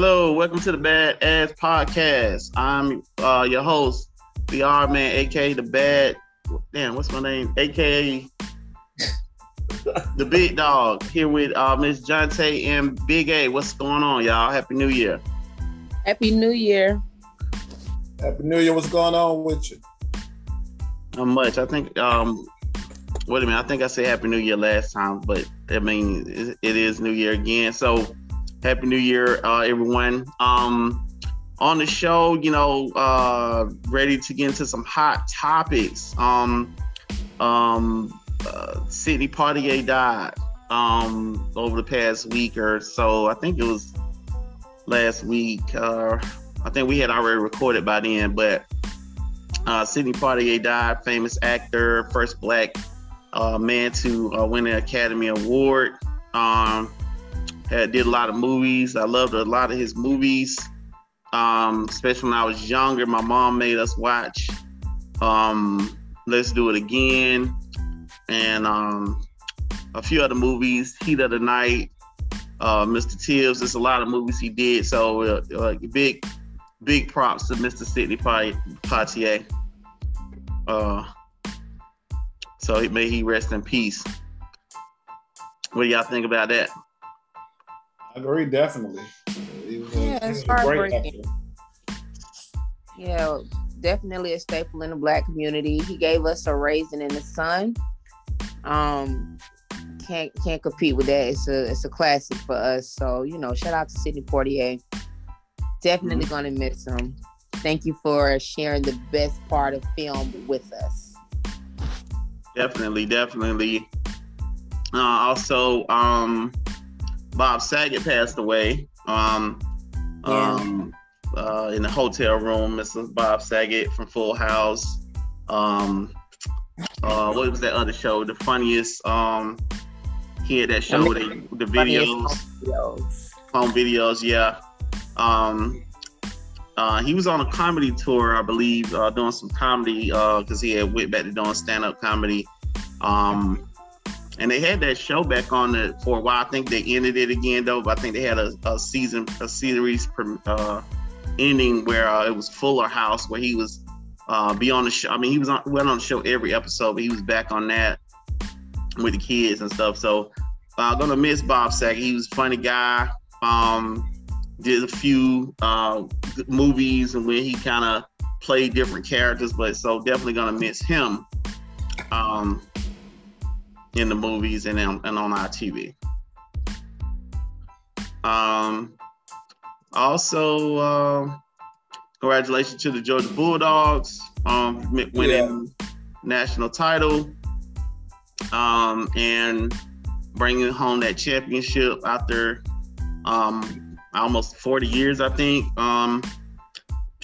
Hello, welcome to the Bad Ass Podcast. I'm uh, your host, the R Man, aka the Bad. Damn, what's my name? AKA the Big Dog. Here with uh, Miss Jonte and Big A. What's going on, y'all? Happy New Year. Happy New Year. Happy New Year. What's going on with you? Not much. I think. Um, wait a minute. I think I said Happy New Year last time, but I mean it, it is New Year again. So Happy New Year, uh, everyone. Um, on the show, you know, uh, ready to get into some hot topics. Um, um, uh, Sidney Poitier died um, over the past week or so. I think it was last week. Uh, I think we had already recorded by then, but uh, Sidney Poitier died, famous actor, first black uh, man to uh, win an Academy Award. Um, had, did a lot of movies. I loved a lot of his movies, um, especially when I was younger. My mom made us watch um, Let's Do It Again and um, a few other movies, Heat of the Night, uh, Mr. Tibbs. There's a lot of movies he did. So uh, uh, big, big props to Mr. Sidney Poitier. Uh, so may he rest in peace. What do y'all think about that? I agree, definitely. yeah, it's heartbreaking. Yeah, definitely a staple in the black community. He gave us a raisin in the sun. Um, can't can't compete with that. It's a it's a classic for us. So you know, shout out to Sidney Poitier. Definitely mm-hmm. gonna miss him. Thank you for sharing the best part of film with us. Definitely, definitely. Uh, also, um, Bob Saget passed away. Um, yeah. um, uh, in the hotel room, Mrs. Bob Saget from Full House. Um, uh, what was that other show? The funniest. Um, he had that show with the, the videos, videos, home videos. Yeah. Um, uh, he was on a comedy tour, I believe, uh, doing some comedy because uh, he had went back to doing stand up comedy. Um, and they had that show back on it for a while. I think they ended it again though. But I think they had a, a season, a series uh, ending where uh, it was Fuller House, where he was uh, be on the show. I mean, he was on went on the show every episode, but he was back on that with the kids and stuff. So I'm uh, gonna miss Bob Saget. He was a funny guy. Um, did a few uh, movies and when he kind of played different characters, but so definitely gonna miss him um, in the movies and, and on our TV. Um, also, uh, congratulations to the Georgia Bulldogs um, winning yeah. national title um, and bringing home that championship after um, almost 40 years, I think. Um,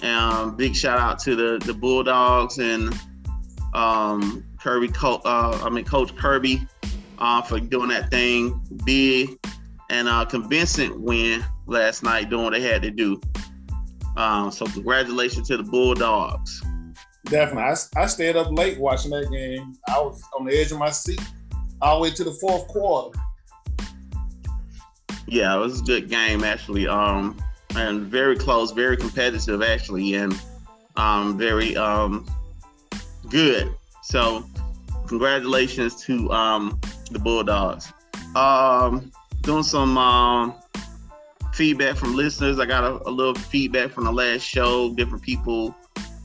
and big shout out to the the Bulldogs and um, Kirby, uh, I mean Coach Kirby, uh, for doing that thing big and uh, convincing win last night, doing what they had to do. Um, so congratulations to the Bulldogs. Definitely, I, I stayed up late watching that game. I was on the edge of my seat all the way to the fourth quarter. Yeah, it was a good game actually. Um, and very close, very competitive actually, and um, very um, good. So, congratulations to um, the Bulldogs. Um, doing some um, feedback from listeners. I got a, a, little feedback from the last show. Different people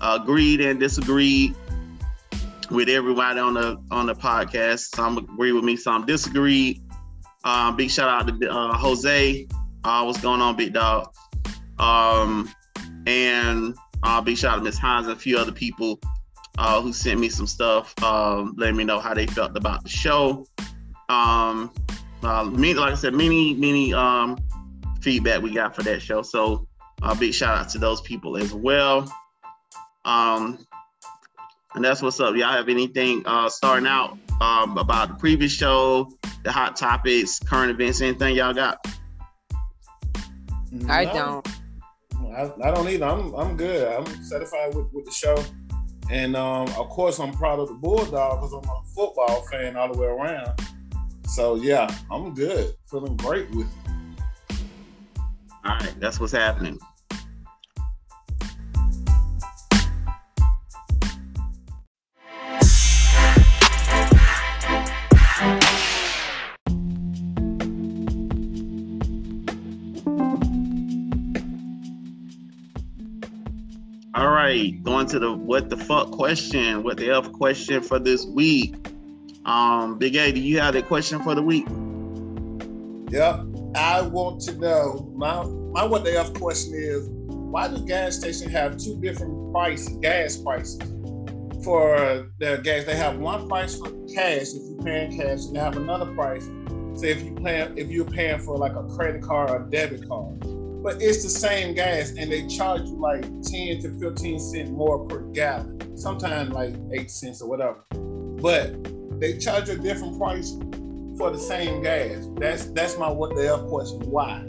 uh, agreed and disagreed with everybody on the on the podcast. Some agree with me, some disagreed. Um, big shout out to uh, Jose. Uh, what's going on, big dog? Um, and uh, big shout out to Miss Hines and a few other people uh, who sent me some stuff, um, letting me know how they felt about the show. Um, uh, many, like I said, many, many um, feedback we got for that show. So uh, big shout out to those people as well. Um, and that's what's up. Y'all have anything uh, starting out um, about the previous show, the hot topics, current events, anything y'all got? I don't. I, I, don't either. I'm I'm good. I'm satisfied with, with the show. And um, of course, I'm proud of the Bulldogs because I'm a football fan all the way around. So yeah, I'm good. Feeling great with it. All right, that's what's happening. Right, going to the what the fuck question, what the F question for this week. Um, Big A, do you have a question for the week? Yep. I want to know my my what the F question is why do gas stations have two different prices, gas prices for their gas? They have one price for cash if you're paying cash, and they have another price. Say if you pay if you're paying for like a credit card or debit card. But it's the same gas and they charge you like 10 to 15 cents more per gallon, sometimes like eight cents or whatever. But they charge a different price for the same gas. That's that's my what the F question. Why?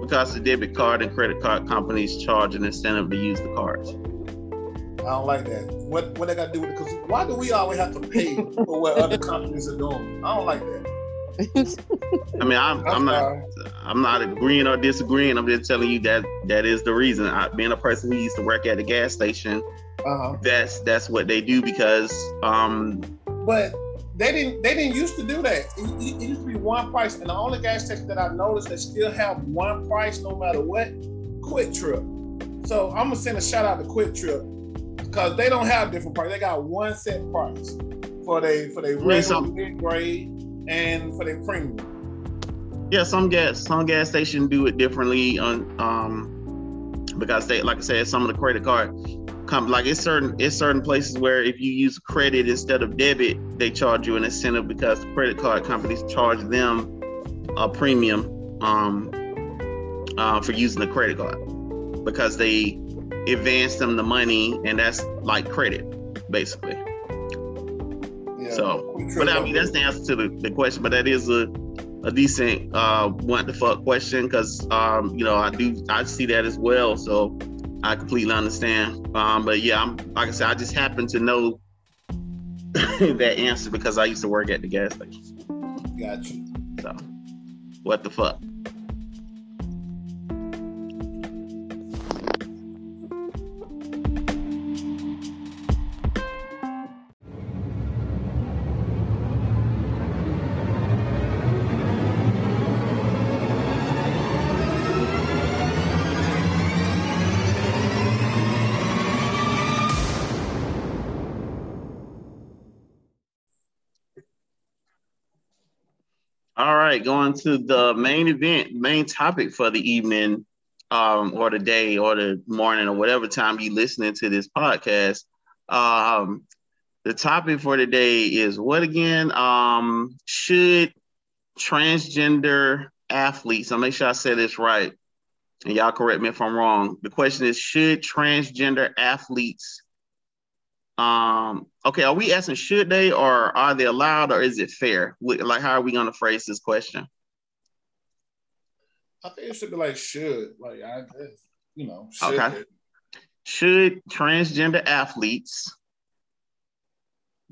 Because the debit card and credit card companies charge an incentive to use the cards. I don't like that. What what they got to do with it? Because why do we always have to pay for what other companies are doing? I don't like that. I mean, I'm, I'm not. I'm not agreeing or disagreeing. I'm just telling you that that is the reason. I, being a person who used to work at the gas station, Uh-huh. that's that's what they do because um But they didn't they didn't used to do that. It, it- it used to be one price, and the only gas station that I noticed that still have one price no matter what, QuikTrip. So I'm gonna send a shout out to QuikTrip because they don't have different price. They got one set price for they for their mean, regular some- mid grade and for their premium. yeah, some gas some gas stations do it differently on um because they like I said, some of the credit card come like it's certain it's certain places where if you use credit instead of debit, they charge you an incentive because credit card companies charge them a premium um uh, for using the credit card because they advance them the money and that's like credit basically. Yeah. So, But I mean, that's the answer to the, the question. But that is a, a decent uh, what the fuck question because um, you know I do I see that as well. So I completely understand. Um, but yeah, I'm like I said, I just happen to know that answer because I used to work at the gas station. Gotcha. So what the fuck? Right, going to the main event, main topic for the evening, um, or the day, or the morning, or whatever time you're listening to this podcast. Um, the topic for today is what again? Um, should transgender athletes? I'll make sure I say this right, and y'all correct me if I'm wrong. The question is: Should transgender athletes um, okay, are we asking should they or are they allowed or is it fair? Like, how are we going to phrase this question? I think it should be like should like I guess you know should. Okay. Should transgender athletes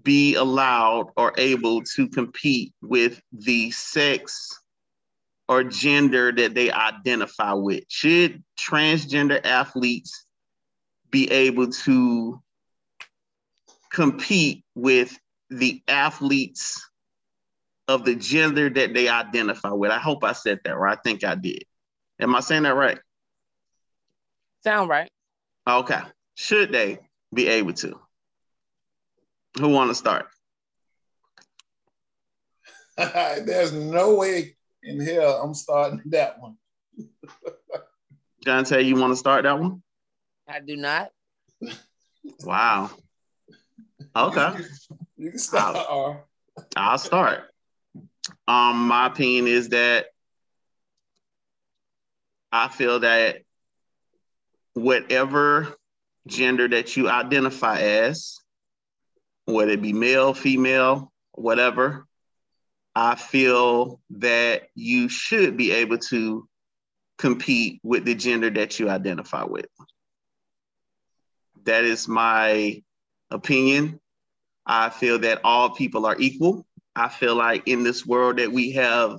be allowed or able to compete with the sex or gender that they identify with? Should transgender athletes be able to compete with the athletes of the gender that they identify with? I hope I said that right. I think I did. Am I saying that right? Sound right? Okay. Should they be able to? Who want to start? There's no way in hell I'm starting that one. Dante, you want to start that one? I do not. Wow. Okay. You can start. I'll start. Um, my opinion is that I feel that whatever gender that you identify as, whether it be male, female, whatever, I feel that you should be able to compete with the gender that you identify with. That is my opinion. I feel that all people are equal. I feel like in this world that we have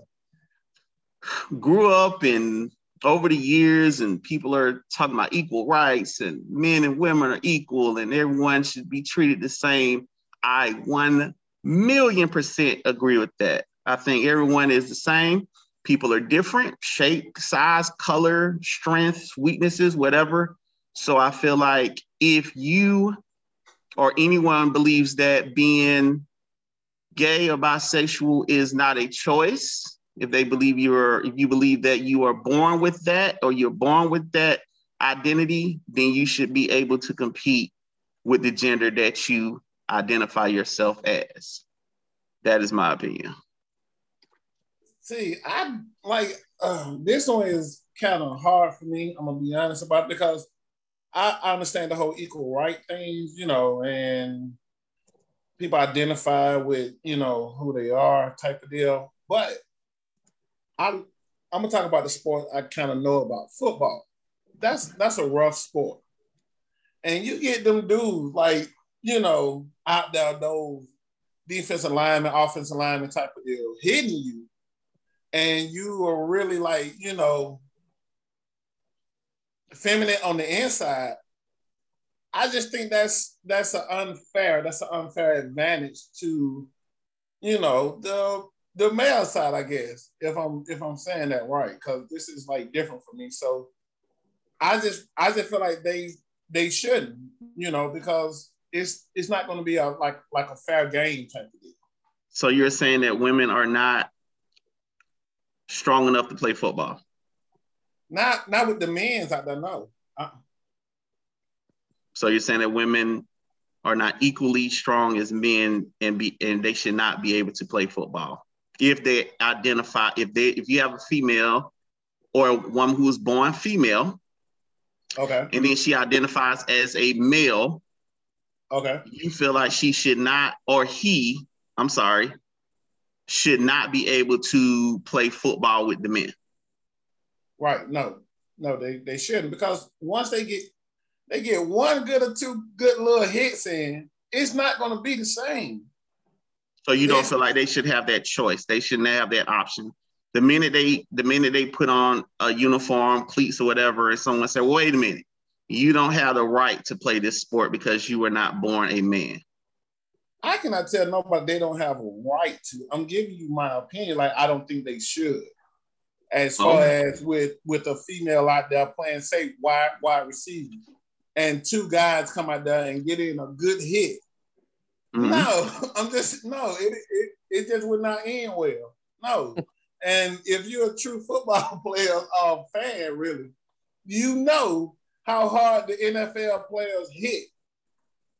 grew up in over the years, and people are talking about equal rights and men and women are equal and everyone should be treated the same. I one million percent agree with that. I think everyone is the same. People are different, shape, size, color, strengths, weaknesses, whatever. So I feel like if you or anyone believes that being gay or bisexual is not a choice, if they believe you're, if you believe that you are born with that or you're born with that identity, then you should be able to compete with the gender that you identify yourself as. That is my opinion. See, I like uh, this one is kind of hard for me. I'm gonna be honest about it because I, I understand the whole equal right things, you know, and people identify with you know who they are type of deal. But I'm I'm gonna talk about the sport I kind of know about football. That's that's a rough sport, and you get them dudes like you know out there those defensive lineman, offensive lineman type of deal hitting you, and you are really like you know feminine on the inside. I just think that's that's an unfair that's an unfair advantage to you know the the male side, I guess, if I'm if I'm saying that right, because this is like different for me. So I just I just feel like they they shouldn't, you know, because it's it's not going to be a like like a fair game type of deal. So you're saying that women are not strong enough to play football? Not not with the men's out there, no. Uh-uh. So you're saying that women are not equally strong as men and be and they should not be able to play football if they identify if they if you have a female or one who's born female okay and then she identifies as a male okay you feel like she should not or he i'm sorry should not be able to play football with the men right no no they, they shouldn't because once they get they get one good or two good little hits in it's not going to be the same so you don't feel like they should have that choice. They shouldn't have that option. The minute they the minute they put on a uniform, cleats or whatever, and someone said, wait a minute, you don't have the right to play this sport because you were not born a man. I cannot tell nobody they don't have a right to. I'm giving you my opinion. Like I don't think they should. As far oh. as with with a female out there playing, say wide wide receiver, and two guys come out there and get in a good hit, Mm-hmm. No, I'm just no. It, it it just would not end well. No, and if you're a true football player uh, fan, really, you know how hard the NFL players hit,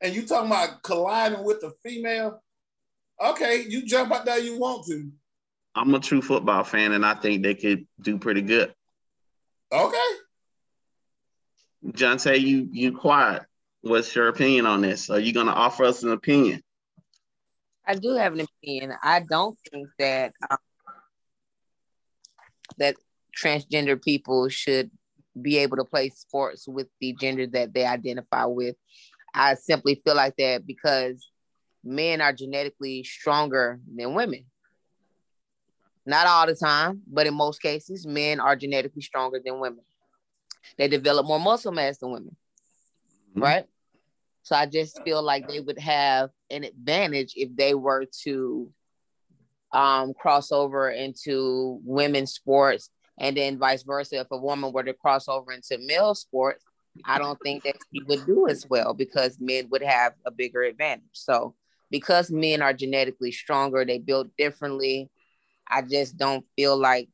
and you talking about colliding with a female. Okay, you jump out there you want to. I'm a true football fan, and I think they could do pretty good. Okay. John, say you you quiet. What's your opinion on this? Are you going to offer us an opinion? I do have an opinion. I don't think that um, that transgender people should be able to play sports with the gender that they identify with. I simply feel like that because men are genetically stronger than women. Not all the time, but in most cases, men are genetically stronger than women. They develop more muscle mass than women, mm-hmm. right? So I just feel like they would have an advantage if they were to um, cross over into women's sports and then vice versa. If a woman were to cross over into male sports, I don't think that she would do as well because men would have a bigger advantage. So because men are genetically stronger, they build differently. I just don't feel like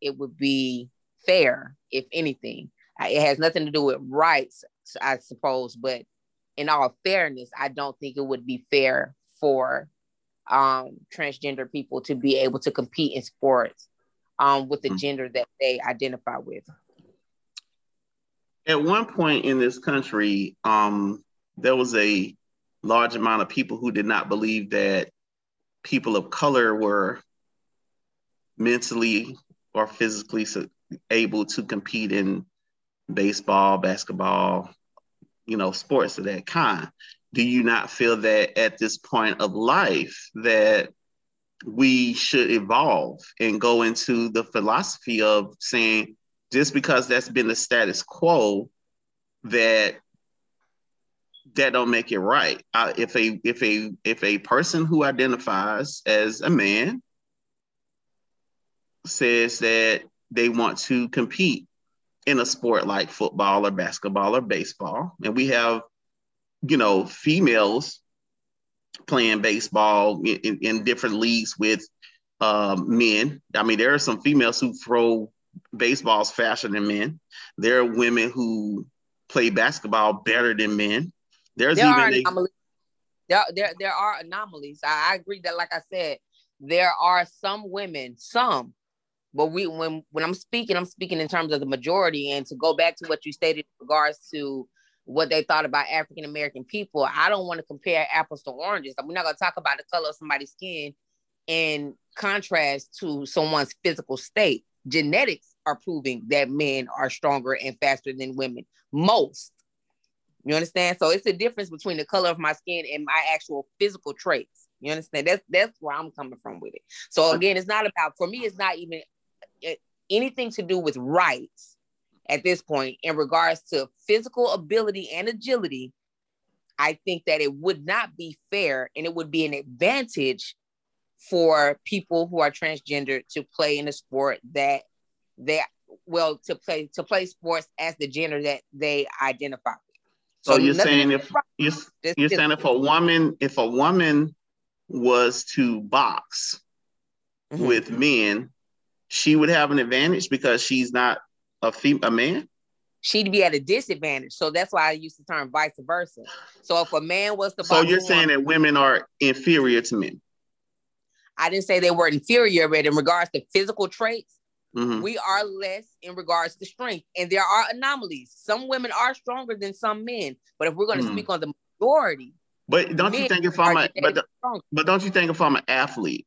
it would be fair, if anything. It has nothing to do with rights, I suppose, but in all fairness, I don't think it would be fair for um, transgender people to be able to compete in sports um, with the mm-hmm. gender that they identify with. At one point in this country, um, there was a large amount of people who did not believe that people of color were mentally or physically able to compete in baseball, basketball, you know, sports of that kind. Do you not feel that at this point of life that we should evolve and go into the philosophy of saying just because that's been the status quo that that don't make it right. Uh, if a if a if a person who identifies as a man says that they want to compete in a sport like football or basketball or baseball, and we have, you know, females playing baseball in, in, in different leagues with uh, men. I mean, there are some females who throw baseballs faster than men. There are women who play basketball better than men. There's there even anomalies. There, there, there are anomalies. I, I agree that, like I said, there are some women, some, but we when when I'm speaking, I'm speaking in terms of the majority. And to go back to what you stated in regards to what they thought about African American people, I don't want to compare apples to oranges. We're not going to talk about the color of somebody's skin in contrast to someone's physical state. Genetics are proving that men are stronger and faster than women. Most. You understand? So it's the difference between the color of my skin and my actual physical traits. You understand? That's that's where I'm coming from with it. So again, it's not about for me. It's not even anything to do with rights at this point in regards to physical ability and agility. I think that it would not be fair and it would be an advantage for people who are transgender to play in a sport that they well to play to play sports as the gender that they identify with. So, you're saying if right. you're, you're saying if a woman if a woman was to box Mhm. with men, she would have an advantage because she's not a fem- a man. she'd be at a disadvantage. So that's why I use the term vice versa. So if a man was to So you're saying that women are inferior to men. I didn't say they were inferior, but in regards to physical traits, Mhm. we are less in regards to strength. And there are anomalies. Some women are stronger than some men. But if we're going to Hmm. speak on the majority, But don't you think if I'm a but but don't you think if I'm an athlete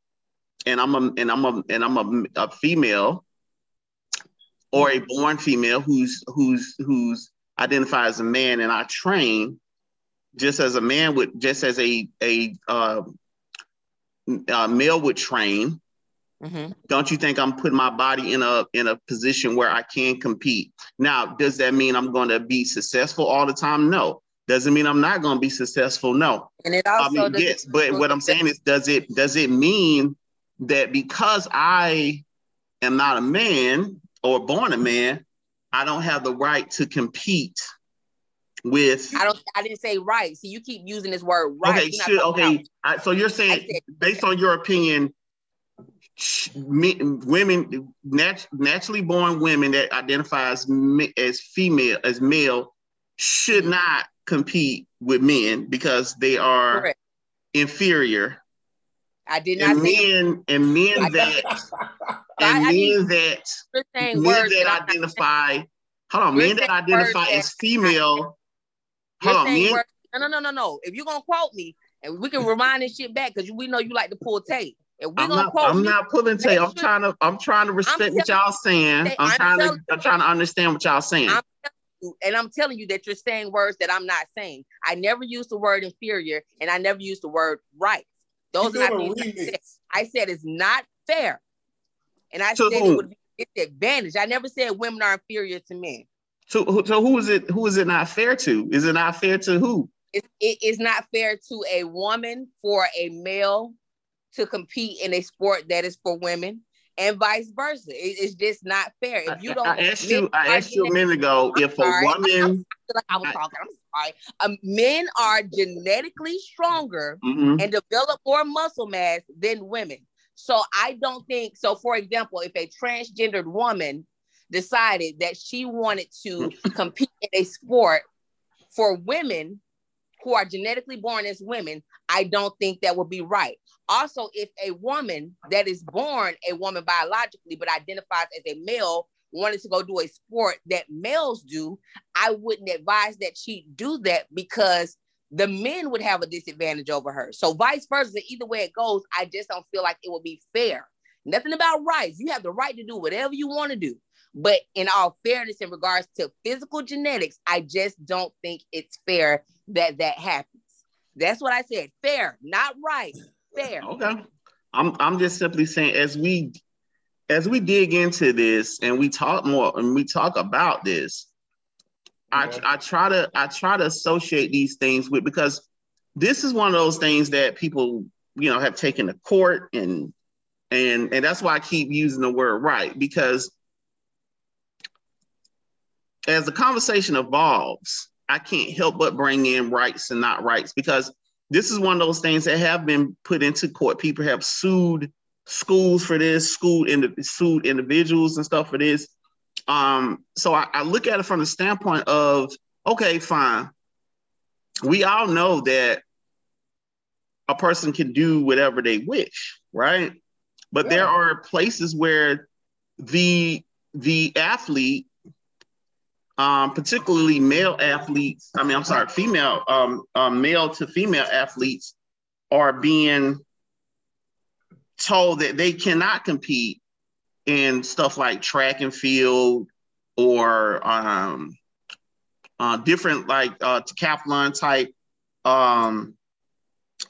and I'm a and I'm a and I'm a, a female or a born female who's who's who's identified as a man and I train just as a man would just as a a uh, uh, male would train Mhm. don't you think I'm putting my body in a in a position where I can compete? Now, does that mean I'm going to be successful all the time? No. Doesn't mean I'm not going to be successful. No. and it I also mean, yes, but what I'm saying is, does it does it mean that because I am not a man or born a man, I don't have the right to compete with? I don't. I didn't say right. See, you keep using this word right. okay, should, okay. I, so you're saying, said- based on your opinion, sh- me, women, nat- naturally born women that identify as as female, as male, should mm-hmm. not compete with men because they are Correct. inferior. I did not And say men and men that and I men that men that not identify. Hold on, men that identify as female. Hold on, men. words- no, no, no, no, no. If you're gonna quote me, and we can rewind this shit back because we know you like to pull tape. If we're I'm gonna not. quote I'm me, not pulling tape. I'm trying to. I'm trying to respect what y'all saying. I'm I'm trying to. I'm trying to understand what y'all saying. I'm you, and I'm telling you that you're saying words that I'm not saying. I never used the word inferior, and I never used the word right. Those are not things I said. I said it's not fair, and I said it would be disadvantage. I never said women are inferior to men. So, so who is it? Who is it not fair to? Is it not fair to who? it, it is not fair to a woman for a male to compete in a sport that is for women and vice versa. It- it's just not fair. If you don't, I asked you. I asked you a minute ago I'm if a woman. I feel like I was I- talking. I'm sorry. Um, men are genetically stronger Mhm. and develop more muscle mass than women. So I don't think so. For example, if a transgendered woman decided that she wanted to compete in a sport for women who are genetically born as women, I don't think that would be right. Also, if a woman that is born a woman biologically but identifies as a male wanted to go do a sport that males do, I wouldn't advise that she do that because the men would have a disadvantage over her. So vice versa, either way it goes, I just don't feel like it would be fair. Nothing about rights. You have the right to do whatever you want to do. But in all fairness, in regards to physical genetics, I just don't think it's fair that that happens. That's what I said. Fair, not right. Fair. Okay. I'm. I'm just simply saying, as we, as we dig into this and we talk more and we talk about this, I, I try to I try to associate these things with because this is one of those things that people you know have taken to court and and and that's why I keep using the word right because as the conversation evolves, I can't help but bring in rights and not rights because this is one of those things that have been put into court. People have sued schools for this, school in, sued individuals and stuff for this. Um, so I, I look at it from the standpoint of okay, fine. We all know that a person can do whatever they wish, right? But yeah. there are places where the the athlete, um, particularly male athletes, I mean, I'm sorry, female, um, um, male to female athletes are being told that they cannot compete in stuff like track and field or um, uh, different like uh, decathlon type um,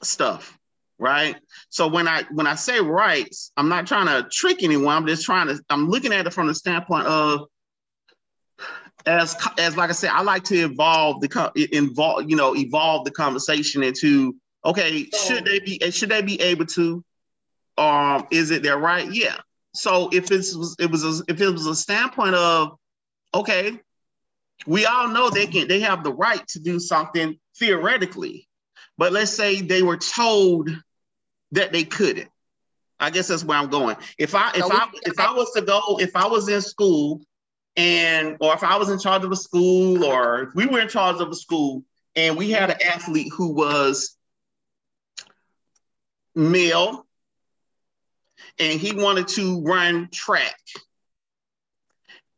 stuff right? So when i when i say rights i'm not trying to trick anyone. I'm just trying to i'm looking at it from the standpoint of as as like i said i like to evolve the involve you know evolve the conversation into okay should they be should they be able to um is it their right yeah so if it's it was a, if it was a standpoint of okay we all know they can they have the right to do something theoretically but let's say they were told that they couldn't. I guess that's where I'm going. If I if I if I was to go, if I was in school and or if I was in charge of a school or if we were in charge of a school and we had an athlete who was male and he wanted to run track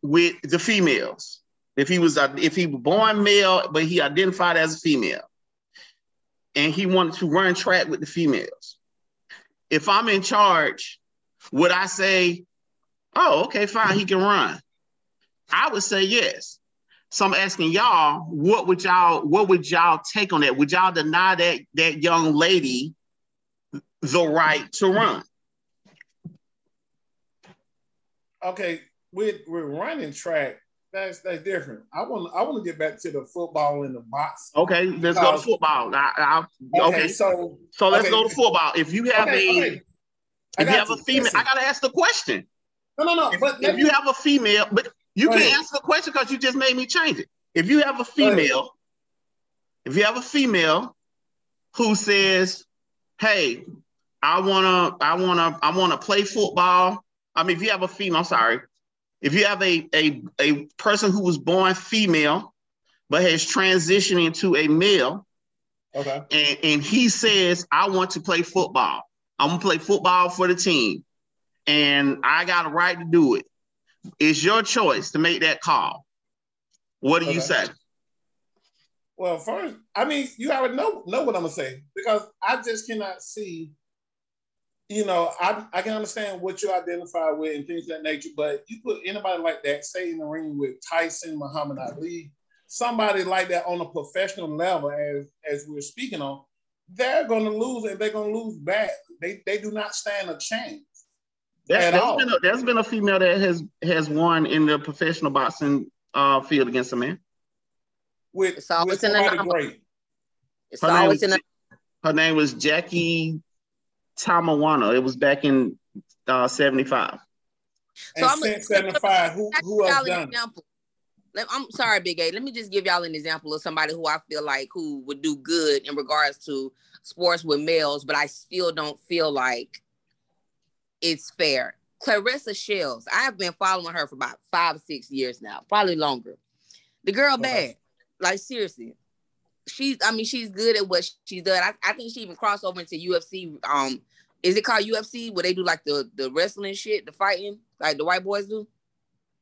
with the females. If he was if he was born male, but he identified as a female, and he wanted to run track with the females if I'm in charge, would I say, oh, okay, fine, he can run? I would say yes. So I'm asking y'all, what would y'all, what would y'all take on that? Would y'all deny that that young lady the right to run? Okay, we're we're running track. That's that's different. I want I want to get back to the football in the box. Okay, let's go to football. I, I, okay, okay, so so let's okay. go to football. If you have okay, a if you have you. a female, Listen. I gotta ask the question. No, no, no. If, but if you have a female, but you can ahead. answer the question because you just made me change it. If you have a female, if you have a female who says, "Hey, I wanna, I wanna, I wanna play football." I mean, if you have a female, I'm sorry, if you have a, a, a person who was born female but has transitioned into a male, okay, and, and he says, I want to play football. I'm gonna play football for the team, and I got a right to do it. It's your choice to make that call. What do okay. you say? Well, first, I mean, you already know know what I'm gonna say because I just cannot see you know, I, I can understand what you identify with and things of that nature, but you put anybody like that, say in the ring with Tyson, Muhammad Ali, somebody like that on a professional level, as as we're speaking on, they're going to lose and they're going to lose back. They they do not stand a chance. There's, there's been a, there's been a female that has has won in the professional boxing uh, field against a man. With, it's always with somebody great. It's her always was, in a- her name was Jackie Tonawanda. It was back in uh, 75. So I'm since 75, who, who else done example. I'm sorry, Big A. Let me just give y'all an example of somebody who I feel like who would do good in regards to sports with males, but I still don't feel like it's fair. Claressa Shields. I have been following her for about five, six years now, probably longer. The girl okay. bad. Like seriously she's I mean she's good at what she's done. I, I think she even crossed over into UFC. Um, is it called UFC where they do like the the wrestling shit, the fighting, like the white boys do?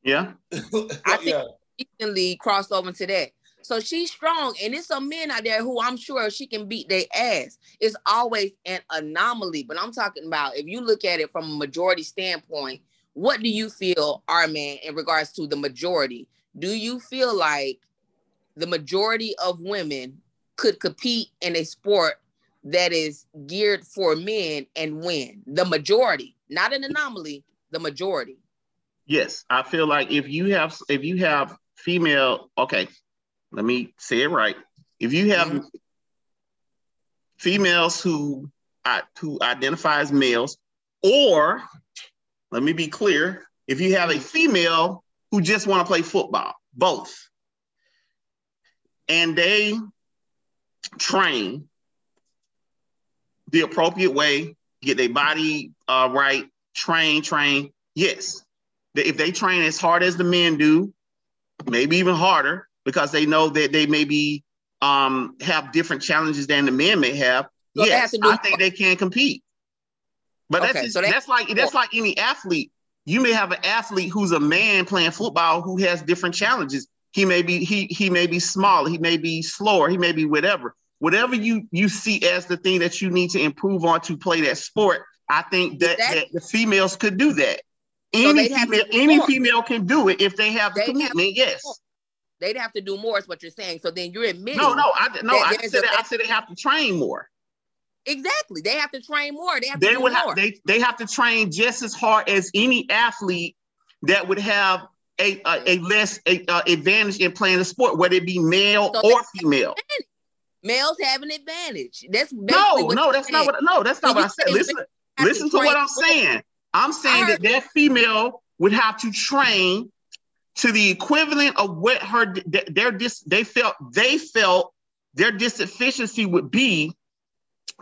Yeah. I think yeah. recently crossed over into that. So she's strong, and it's some men out there who I'm sure she can beat their ass. It's always an anomaly, but I'm talking about if you look at it from a majority standpoint, what do you feel, R Man, in regards to the majority? Do you feel like the majority of women could compete in a sport that is geared for men and win. The majority, not an anomaly, the majority. Yes, I feel like if you have if you have female, okay, let me say it right. If you have mm-hmm. females who who identify as males, or let me be clear, if you have a female who just want to play football, both, and they train the appropriate way, get their body uh, right, train, train. Yes, if they train as hard as the men do, maybe even harder, because they know that they maybe um, have different challenges than the men may have. So yes, have I think they can compete. But okay, that's just, so they, that's like that's like any athlete. You may have an athlete who's a man playing football who has different challenges. He may be he he may be smaller, he may be slower, he may be whatever. Whatever you you see as the thing that you need to improve on to play that sport, I think that, that, that the females could do that. Any so female, any female can do it if they have the they commitment. Have yes. They'd have to do more, is what you're saying. So then you're admitting. No, no, I no. I said I said they have to train more. Exactly, they have to train more. They have they to would have, they they have to train just as hard as any athlete that would have a a, a less a, advantage in playing the sport, whether it be male so or female. Males have an advantage. That's no, no, that's not what. No, that's not so what I said. Listen, listen to what I'm saying. I'm saying that that female would have to train to the equivalent of what her their dis they felt they felt their deficiency would be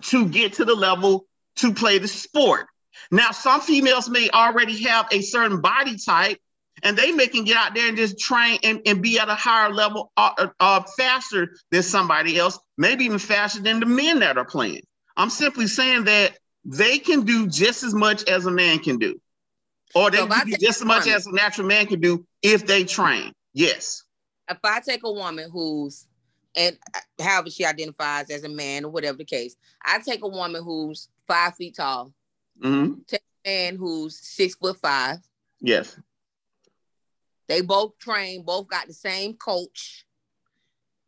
to get to the level to play the sport. Now, some females may already have a certain body type and they may can get out there and just train and, and be at a higher level uh, uh, uh, faster than somebody else, maybe even faster than the men that are playing. I'm simply saying that they can do just as much as a man can do, or they so can do just as much as a natural man can do if they train. Yes. If I take a woman who's and however she identifies as a man or whatever the case, I take a woman who's five feet tall, mm-hmm. take a man who's six foot five. Yes. They both train, both got the same coach.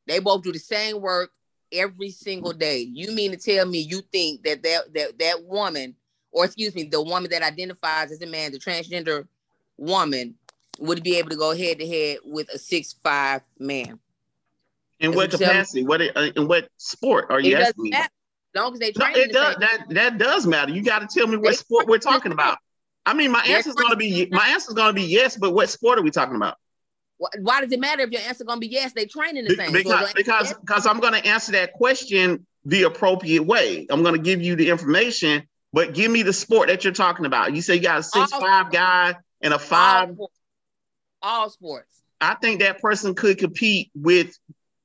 They both do the same work every single day. You mean to tell me you think that that that, that woman, or excuse me, the woman that identifies as a man, the transgender woman, would be able to go head to head with a six five man? In what capacity? What uh, in what sport are you asking me? Matter. As long as they train, no, it does. That that does matter. You got to tell me what sport we're talking about. I mean, my answer is going to be my answer is going to be yes, but what sport are we talking about? Why does it matter if your answer is going to be yes? They train in the same. Because so because, because I'm going to answer that question the appropriate way. I'm going to give you the information, but give me the sport that you're talking about. You say you got a six all five sports. guy and a five. All sports. all sports. I think that person could compete with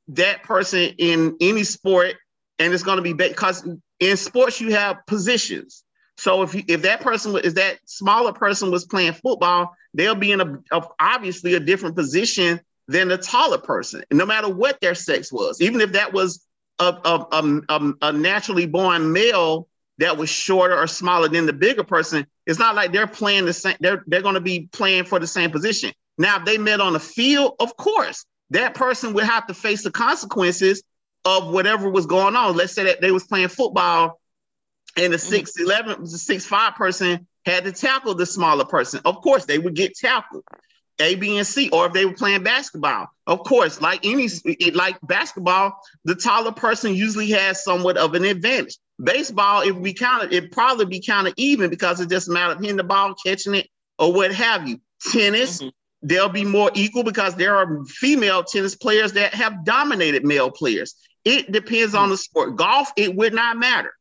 that person in any sport, and it's going to be because in sports you have positions. So if if that person is that smaller person was playing football, they'll be in a, a, obviously a different position than the taller person, no matter what their sex was. Even if that was a, a, a, a naturally born male that was shorter or smaller than the bigger person, it's not like they're playing the same. They're they're going to be playing for the same position. Now, if they met on the field, of course, that person would have to face the consequences of whatever was going on. Let's say that they was playing football and the mm-hmm. six eleven, the six five person had to tackle the smaller person. Of course, they would get tackled. A, B, and C, or if they were playing basketball. Of course, like any like basketball, the taller person usually has somewhat of an advantage. Baseball, if we count it, it'd probably be kind of even because it's just a matter of hitting the ball, catching it, or what have you. Tennis, mm-hmm they'll be more equal because there are female tennis players that have dominated male players. It depends on the sport. Golf, it would not matter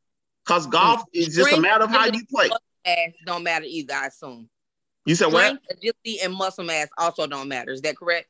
because golf is just a matter of how you play. Don't matter either, I assume. You said Strength, what? Agility and muscle mass also don't matter. Is that correct?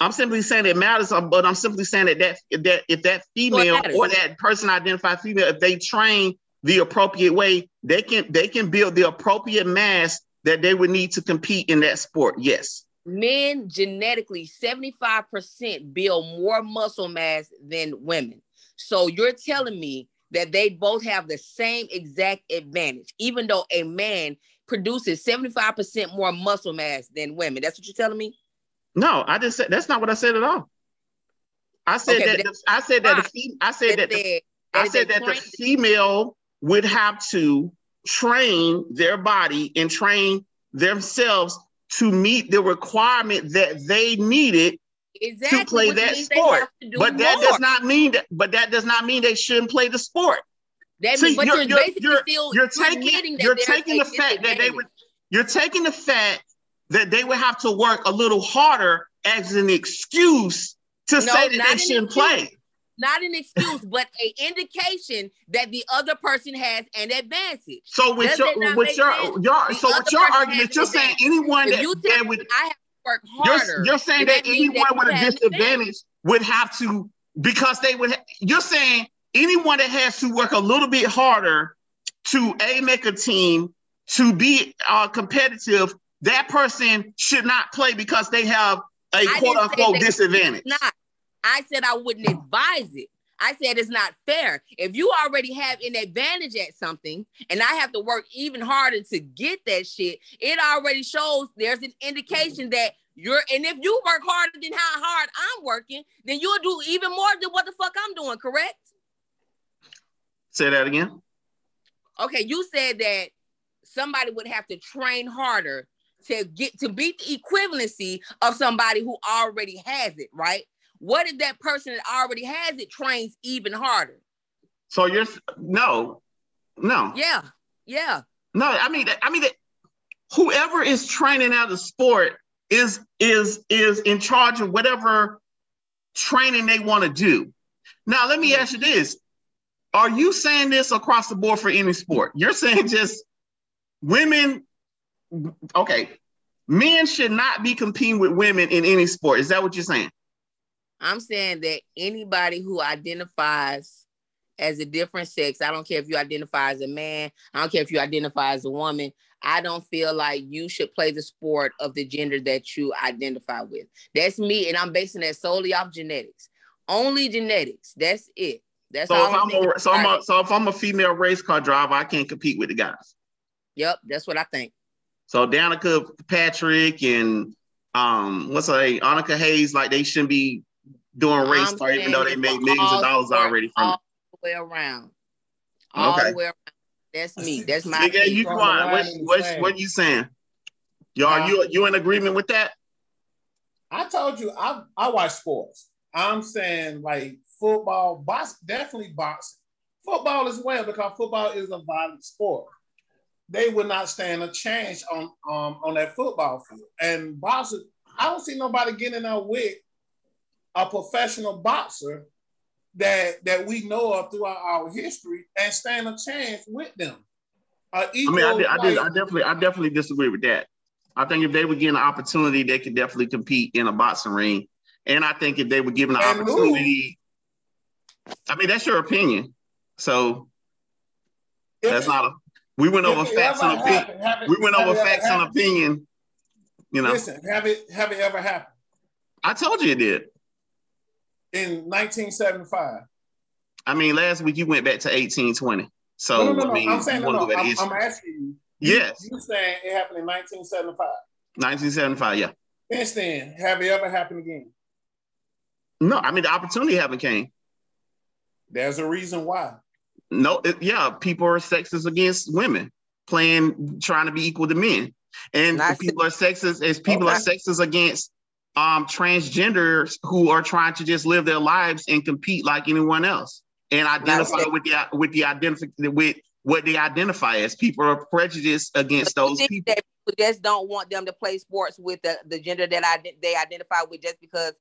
I'm simply saying it matters, uh, but I'm simply saying that that, that if that female or that person identified female, if they train the appropriate way, they can they can build the appropriate mass that they would need to compete in that sport. Yes. Men genetically 75% build more muscle mass than women. So you're telling me that they both have the same exact advantage, even though a man produces 75% more muscle mass than women. That's what you're telling me? No, I just said that's not what I said at all. I said okay, that the, I said that the, I said that, the, I said that the female would have to train their body and train themselves to meet the requirement that they needed exactly, to play that sport. But that more. does not mean that. But that does not mean they shouldn't play the sport. That See, means, you're, you're, basically you're, still you're taking you're taking the fact that they would you're taking the fact that they would have to work a little harder as an excuse to no, say that they shouldn't excuse. play. Not an excuse, but an indication that the other person has an advantage. So with Does your with your, your so with your argument, you're saying anyone that, you that would I have work harder. You're, you're saying that, that anyone that with a disadvantage would have to because they would. Ha- you're saying anyone that has to work a little bit harder to a make a team to be uh, competitive, that person should not play because they have a I quote unquote disadvantage. Not. I said I wouldn't advise it. I said it's not fair. If you already have an advantage at something and I have to work even harder to get that shit, it already shows there's an indication that you're and if you work harder than how hard I'm working, then you'll do even more than what the fuck I'm doing, correct? Say that again. Okay, you said that somebody would have to train harder to get to beat the equivalency of somebody who already has it, right? What if that person that already has it trains even harder? So you're no, no. Yeah, yeah. No, I mean, I mean, whoever is training out of sport is is is in charge of whatever training they want to do. Now, let me ask you this: Are you saying this across the board for any sport? You're saying just women? Okay, men should not be competing with women in any sport. Is that what you're saying? I'm saying that anybody who identifies as a different sex, I don't care if you identify as a man, I don't care if you identify as a woman, I don't feel like you should play the sport of the gender that you identify with. That's me, and I'm basing that solely off genetics. Only genetics. That's it. That's so all. If I'm, I'm a, so, I'm a, so if I'm a female race car driver, I can't compete with the guys. Yep, that's what I think. So Danica Patrick and um, what's her name, Annika Hayes, like they shouldn't be doing race car, even though they made millions of dollars already from all the way around. All okay. the way around. That's me. That's my. Nigga, you quiet. What, what, what you saying? Y'all, um, you you in agreement with that? I told you I I watch sports. I'm saying like football, box, definitely boxing, football as well because football is a violent sport. They would not stand a chance on um on that football field. And boxing, I don't see nobody getting out with a professional boxer that that we know of throughout our history and stand a chance with them. I mean, I, did, I, did, I definitely, I definitely disagree with that. I think if they were given an opportunity, they could definitely compete in a boxing ring. And I think if they were given an and opportunity, move. I mean, that's your opinion. So if that's it, not a. We went over facts and opinion. We went over facts and opinion. You know. Listen, have it have it ever happened? I told you it did in 1975? I mean, last week you went back to 1820. So no, no, no, I mean, I'm saying no, no. I'm, I'm, asking you. Yes. You, you saying it happened in 1975? 1975, yeah. Since then, have it ever happened again? No, I mean the opportunity haven't came. There's a reason why. No, it, yeah, people are sexist against women, playing trying to be equal to men, and people are sexist as people okay. are sexist against um, transgenders who are trying to just live their lives and compete like anyone else and identify with the with the identify with what they identify as. People are prejudiced against those people. That people just don't want them to play sports with the, the gender that I, they identify with just because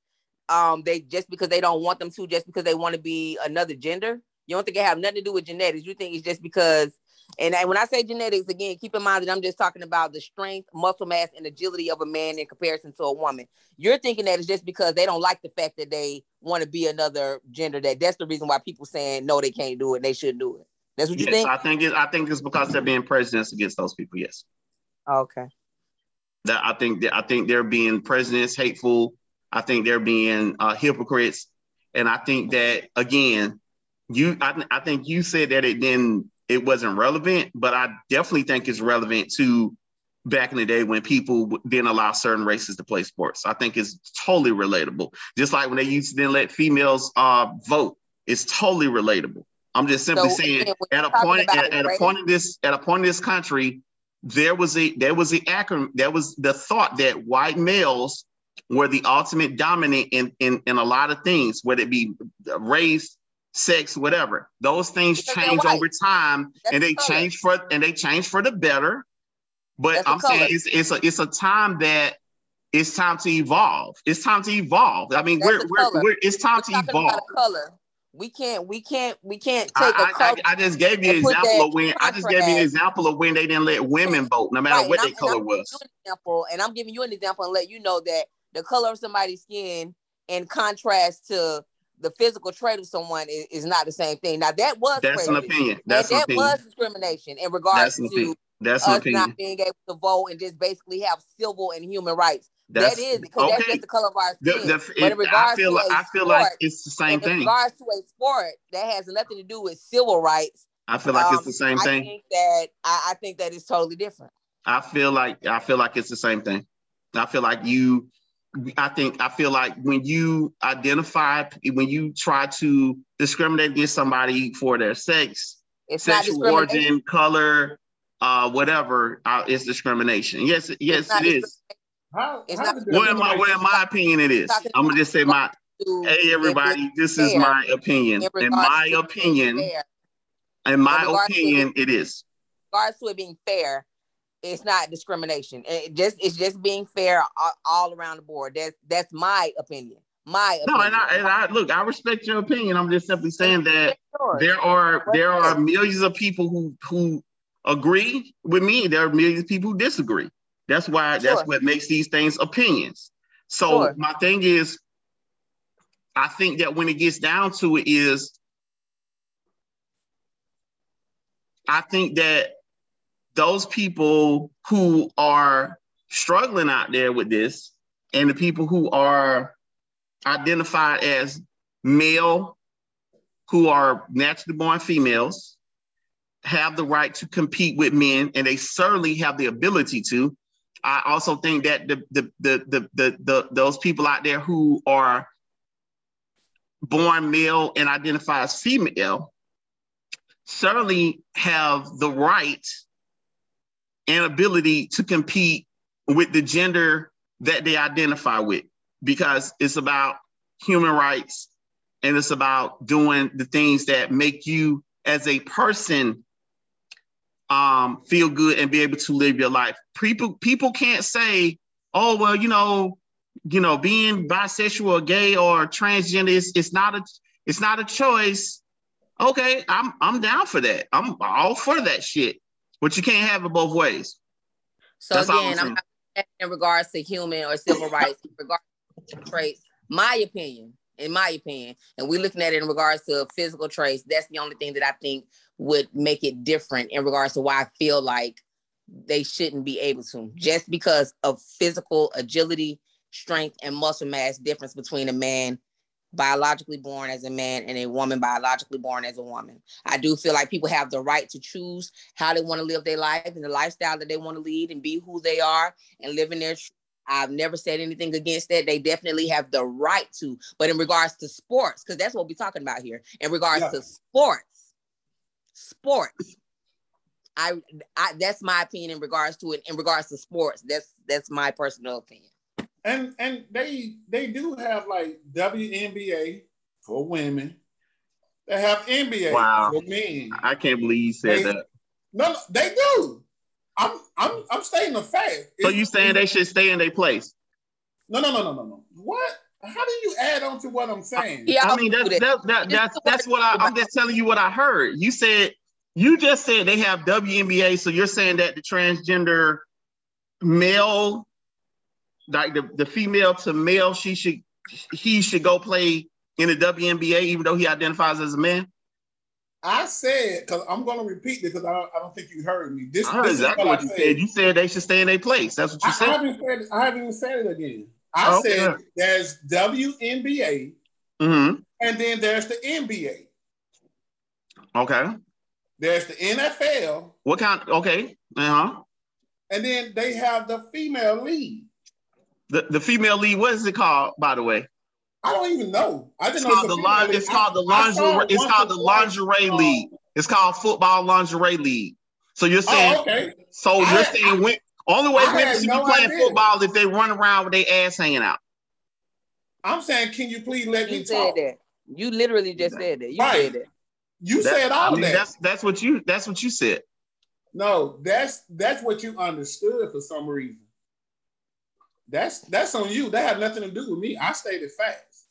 um they just because they don't want them to, just because they want to be another gender. You don't think it have nothing to do with genetics. You think it's just because and when I say genetics, again, keep in mind that I'm just talking about the strength, muscle mass, and agility of a man in comparison to a woman. You're thinking that it's just because they don't like the fact that they want to be another gender. That that's the reason why people saying no, they can't do it. They shouldn't do it. That's what you think. I think it, I think it's because they're being prejudiced against those people. Yes. Okay. That I think that I think they're being presidents hateful. I think they're being uh, hypocrites, and I think that again, you I, I think you said that it didn't it wasn't relevant, but I definitely think it's relevant to back in the day when people didn't allow certain races to play sports. I think it's totally relatable. Just like when they used to then let females uh, vote, it's totally relatable. I'm just simply so saying at a point at, at a point in this at a point in this country, there was a there was the acronym there was the thought that white males were the ultimate dominant in in, in a lot of things, whether it be race, sex, whatever. Those things Because change over time, That's and they color. change for and they change for the better. But That's I'm saying it's it's a it's a time that it's time to evolve. It's time to evolve. I mean, we're, we're, we're it's time We're to evolve. color. We can't, we can't, we can't I, take a I, color. I, I just gave you an example of when I just gave you an example of when they didn't let women vote, no matter Right, what their color was. an example, and I'm giving you an example and let you know that the color of somebody's skin in contrast to the physical trait of someone is, is not the same thing. Now that was That's an opinion. and That's an that opinion. was discrimination in regards That's to. That's us not being able to vote and just basically have civil and human rights. That's that is because that's just the color of our The- skin. the- but in regards I feel to like I feel sport, like it's the same in thing. regards to a sport that has nothing to do with civil rights, I feel like um, it's the same I thing. think that I, I think that is totally different. I feel like I feel like it's the same thing. I feel like you I think I feel like when you identify when you try to discriminate against somebody for their sex, It's sexual origin, color, uh, whatever, uh, it's discrimination. Yes, yes, not it is. How, It's how not- did Well, in my in my opinion, it is. I'm gonna just say my hey everybody, this is my opinion. in In my opinion, fair. in my in regards to opinion, it is. In regards to it being fair, it's not discrimination. It just it's just being fair all, all around the board. That's that's my opinion. My No, opinion. and I, and I look, I respect your opinion. I'm just simply saying that there are there are millions of people who who agree with me. There are millions of people who disagree. That's why that's what makes these things opinions. So Sure. my thing is, I think that when it gets down to it, is I think that those people who are struggling out there with this, and the people who are identified as male who are naturally born females have the right to compete with men and they certainly have the ability to. I also think that the the the the, the, the those people out there who are born male and identify as female certainly have the right and ability to compete with the gender that they identify with because it's about human rights and it's about doing the things that make you as a person um, feel good and be able to live your life. People people can't say, oh well, you know, you know, being bisexual or gay or transgender is it's not a it's not a choice. Okay, I'm I'm down for that. I'm all for that shit. But you can't have it both ways. So That's all I'm again, I'm in regards to human or civil rights, in regards to traits. My opinion, in my opinion, and we're looking at it in regards to physical traits. That's the only thing that I think would make it different in regards to why I feel like they shouldn't be able to, just because of physical agility, strength, and muscle mass difference between a man biologically born as a man and a woman biologically born as a woman. I do feel like people have the right to choose how they want to live their life and the lifestyle that they want to lead and be who they are and live in their. I've never said anything against that. They definitely have the right to. But in regards to sports, because that's what we're talking about here, in regards Yeah. to sports, sports, I, I that's my opinion in regards to it. In regards to sports, that's that's my personal opinion. And and they they do have like WNBA for women. They have NBA Wow. for men. I can't believe you said They- that. No, no, they do. I'm I'm I'm stating the fact. So It's- you saying they should stay in their place? No, no, no, no, no, no. What? How do you add on to what I'm saying? Yeah, I mean, that's that. that, that, that's that's what I, I'm just telling you what I heard. You said you just said they have WNBA, so you're saying that the transgender male, like the, the female to male, she should he should go play in the WNBA even though he identifies as a man. I said because I'm going to repeat this because I don't, I don't think you heard me. This, I heard this exactly is what what you I said. You said they should stay in their place. That's what you I, I said. haven't said I haven't even said it again. I Oh, okay. said there's WNBA hmm and then there's the NBA. Okay. There's the NFL What kind? Okay. Uh huh. and then they have the female league. The the female league. What is it called? By the way. I don't even know. I It's didn't know called the a league. It's called the I- I saw lingerie. It's called the lingerie league. It's called football lingerie league. So you're oh, saying, Oh, okay. so I- you're saying, when, only way I women had should no be playing idea. football if they run around with their ass hanging out. I'm saying, can you please let me You said talk? that. You literally just said that. You Right. said that. You That- said all I mean, that. That's that's what you that's what you said. No, that's that's what you understood for some reason. That's that's on you. That had nothing to do with me. I stated facts.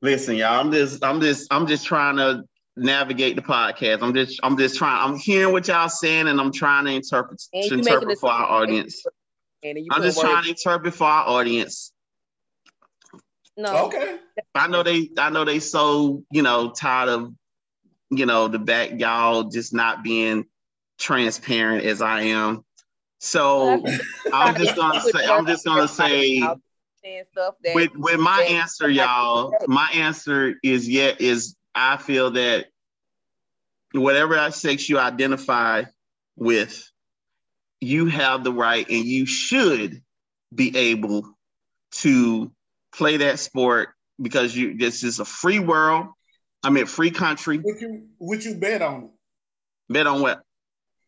Listen, y'all, I'm just I'm just I'm just trying to navigate the podcast. I'm just I'm just trying. I'm hearing what y'all saying, and I'm trying to interpret to interpret for our audience. And you I'm just words- trying to interpret for our audience. No. Okay. I know they I know they so you know tired of you know the back y'all just not being transparent as I am. So I'm just gonna say I'm just gonna say saying stuff that with with my answer, y'all, my answer is yet is I feel that whatever sex you identify with, you have the right and you should be able to play that sport because you this is a free world. I mean free country. Would you would you bet on it? Bet on what?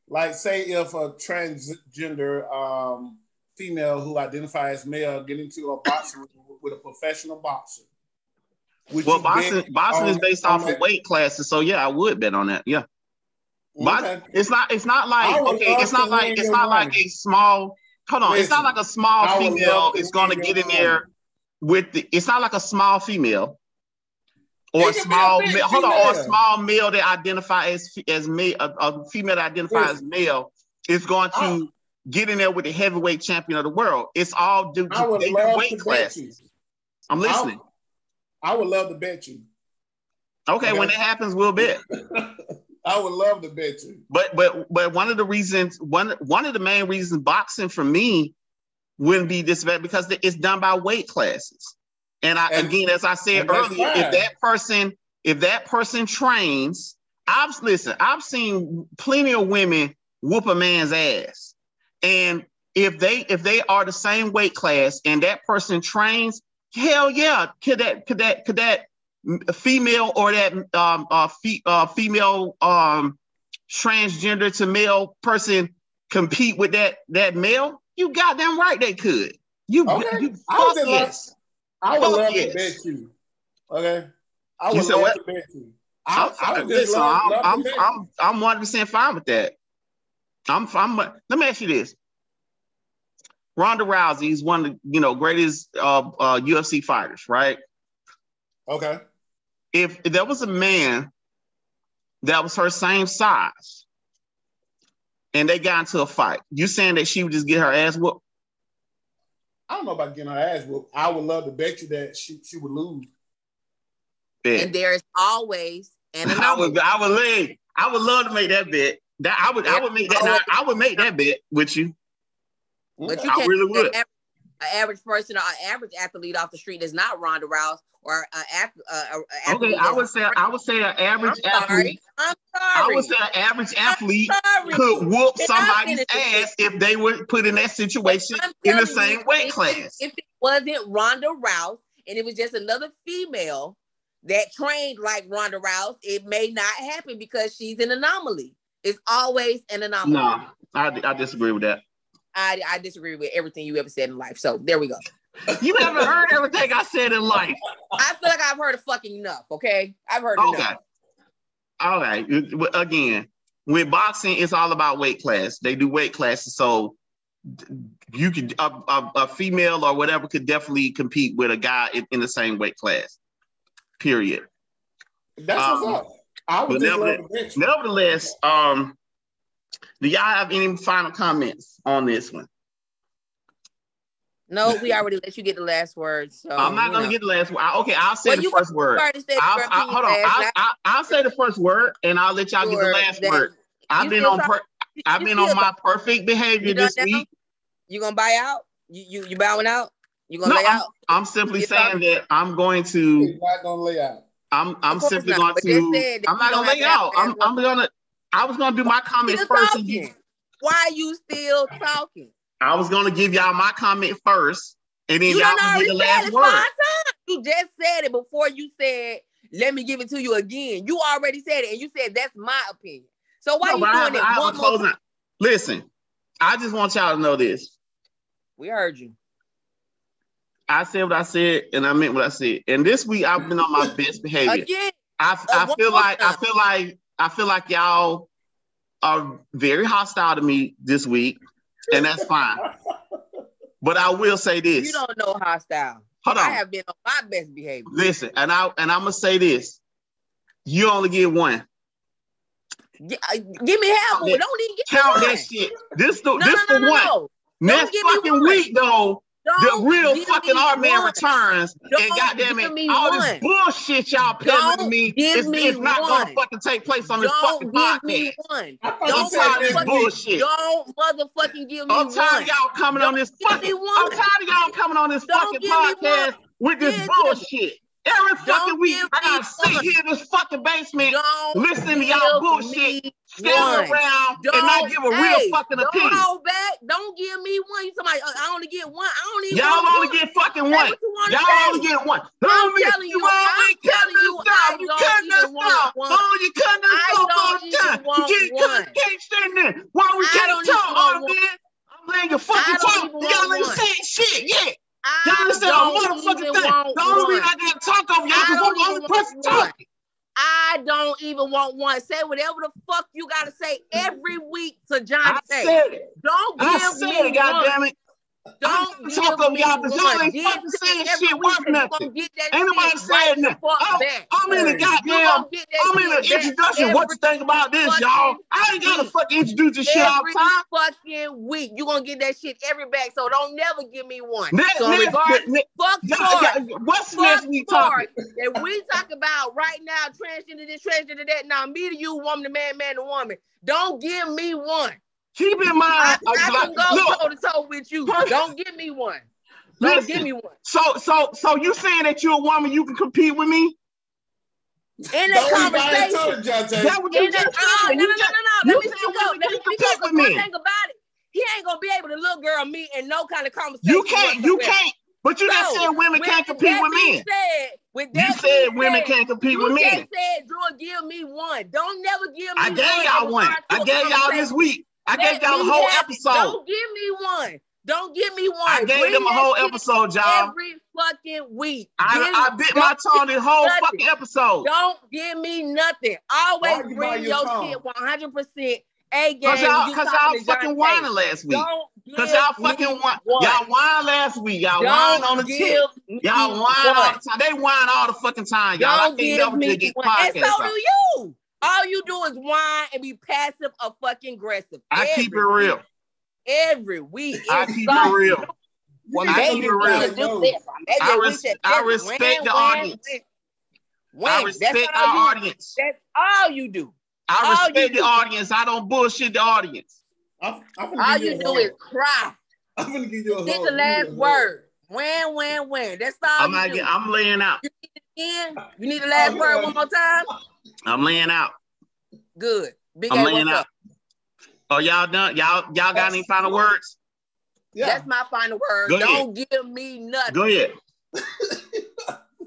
Like say if a transgender um, female who identifies as male get into a boxing ring with a professional boxer. Well, boxing boxing is based off of weight classes, so yeah, I would bet on that. Yeah. But Okay. it's not it's not like okay, it's not like it's not like a small hold on, it's not like a small female is gonna get your in there with the it's not like a small female or a be a small hold on, or a small male that identify as as male a, a female that identifies as male is going to I- get in there with the heavyweight champion of the world. It's all due to would they do love weight classes. I'm listening. I would love to bet you. Okay, when it happens, we'll bet. I would love to bet you. But but but one of the reasons one one of the main reasons boxing for me wouldn't be this bad because it's done by weight classes. And I And- again, as I said earlier, if that person if that person trains, I've listen, I've seen plenty of women whoop a man's ass, and if they if they are the same weight class and that person trains, hell yeah, could that could that could that female or that um uh, fe- uh female um transgender to male person compete with that that male? You goddamn right they could. You, Okay. you I was in love- yes. I would love yes. to bet you. Okay. I would love what? to bet you. I, I'm, I would just listen, love, I'm, I'm, I'm, I'm 100 percent fine with that. I'm, I'm. Let me ask you this: Ronda Rousey is one of the you know greatest uh, uh, UFC fighters, right? Okay. If, if there was a man that was her same size, and they got into a fight, you saying that she would just get her ass whooped? I don't know about getting her ass whooped. I would love to bet you that she, she would lose. Bet. and there is always and I would, I would lay, I would love to make that bet. That I would, I would make that. Now, I would make that bet with you. But you mm-hmm. I can't really would. average, an average person or an average athlete off the street is not Ronda Rousey or an uh, a- a Okay, I would say, I would say an average I'm average sorry. athlete. I'm I would say an average athlete could whoop somebody's ass if they were put in that situation in the same weight class. If it wasn't Ronda Rousey and it was just another female that trained like Ronda Rousey, it may not happen because she's an anomaly. It's always an anomaly. No, I, I disagree with that. I, I disagree with everything you ever said in life. So there we go. You haven't heard everything I said in life. I feel like I've heard of fucking enough. Okay, I've heard Okay. enough. All right. Again, with boxing, it's all about weight class. They do weight classes, so you could a, a, a female or whatever could definitely compete with a guy in, in the same weight class. Period. That's Um, what's up. I would but just nevertheless- love to bet you. Nevertheless, um, do y'all have any final comments on this one? No, we already let you get the last word. So I'm not gonna know. get the last word. Okay, I'll say Well, the first word. I'll, I, opinion hold on. I'll. I'll, I'll say the first word, and I'll let y'all get the last word. I've been on. Per- I've been on my talk- perfect behavior this now? week. You gonna buy out? You you you bowing out? You gonna No, lay I'm, out? I'm simply You saying that I'm going to. He's not gonna lay out. I'm I'm simply not, going to. said I'm not gonna lay out. I'm I'm gonna. I was gonna do my comments first. You. Why you still talking? I was gonna give y'all my comment first, and then You y'all can get the last word. You just said it before you said, let me give it to you again. You already said it, and you said that's my opinion. So why No, you doing I it a one more time? Listen, I just want y'all to know this. We heard you. I said what I said, and I meant what I said. And this week, I've been on my best behavior. Again, I, Uh, I feel like I feel like I feel like y'all are very hostile to me this week, and that's fine. But I will say this. you don't know hostile. Hold on. I have been on my best behavior. Listen, and I and I'm gonna say this. You only get one. Gi- uh, give me half of it. Don't even get Count me that shit. This the No, this no, the no, no, one. no. Next fucking one. week though, the Don't real fucking me R Man returns. and Don't goddamn it, all one. this bullshit y'all peddling to me is, me is not gonna fucking take place on this Don't fucking give podcast. me one. I thought Don't tired of this this bullshit. Don't motherfucking give me I'm tired of y'all coming on this fucking. I'm tired of y'all coming on this Don't fucking podcast with this Yeah, bullshit. Every fucking week, I gotta sit here in this fucking basement, Don't listening to y'all bullshit, stand around, Don't, and not give a real hey, fucking don't opinion. hold back. Don't give me one. You somebody, uh, I only get one. I don't even Y'all only one. get fucking one. wanna Y'all say. only get one. I'm Homie, telling you, you I'm telling you, I. You don't cutting even us want Oh, you I off all the time. You can't, can't, stand there. Why we can't talk, want all one. man? I'm letting you fucking talk. Y'all ain't saying shit yet. I Y'all understand a don't motherfucking even thing. want The only one. reason I gotta talk over y'all because I'm don't the only person talking. I don't even want one. Say whatever the fuck you gotta say every week to John I said it. Don't I give said me it, one. goddamn it. Don't I'm talking over me y'all 'cause y'all one. ain't fucking to me saying shit week worth nothing. that Ain't nobody shit saying nothing. I'm. Oh, I'm in the Hey. You goddamn gonna get that I'm in the shit back introduction. What you think about this, y'all? I ain't gotta week. fucking introduce this shit all every the time. fucking week. You gonna get that shit every back. So don't never give me one. Next, so in next, regards, next, fuck y'all- what's Fuck next week topic? sports that we talk about right now, transgender this, transgender that. Now, me to you, woman to man, man to woman. Don't give me one. Keep in mind, uh, I can go look, toe to toe with you. Don't give me one. Don't listen. give me one. So, so, so you saying that you're a woman, you can compete with me? In that Don't conversation, to it, Jonte. That what you just oh, said. no, no, no, no, no. Let me said speak up. Let me can't speak compete up. Because one thing about it, he ain't gonna be able to look girl me in no kind of conversation. You can't, you can't. But you just So, said women can't compete with being men. Said, with You that said women said, can't compete you with just men. said, Drew, give me one. Don't never give me I gave one. y'all one. regards to I a gave y'all this week. I gave y'all the me whole have episode. Don't give me one. Don't give me one. I gave Bring them a whole episode, y'all. every fucking week. I, I bit my tongue this whole nothing. fucking episode. Don't give me nothing. Always you bring your your shit 100% A game. Cause y'all, cause y'all fucking Tay. whining last week. Don't Cause y'all fucking whine. Y'all whined last week. Y'all whined on the tip. Y'all whine all the time. They whine all the fucking time, y'all. Don't can't give never me get one. And so do you. All you do is whine and be passive or fucking aggressive. I keep it real. week. Every week. I keep it real. Well, I keep it real. should do this. or Maybe I res- I respect win, the win, audience. win. I Win. respect That's our you, audience. That's all you do. I all you respect the do- audience. I don't bullshit the audience. I'm, I'm All give you do is cry. I'm gonna give you a Get hug. the Give me a last word. Win, win, win. That's all I'm you not. do. get- I'm laying out. Again, you need the oh, last Oh, word one more time. I'm laying out. Good. Big I'm A, laying out. up? Oh, y'all done? Y'all, y'all got any final words? Yeah. That's my final word. Go. Don't give me nothing. Go ahead.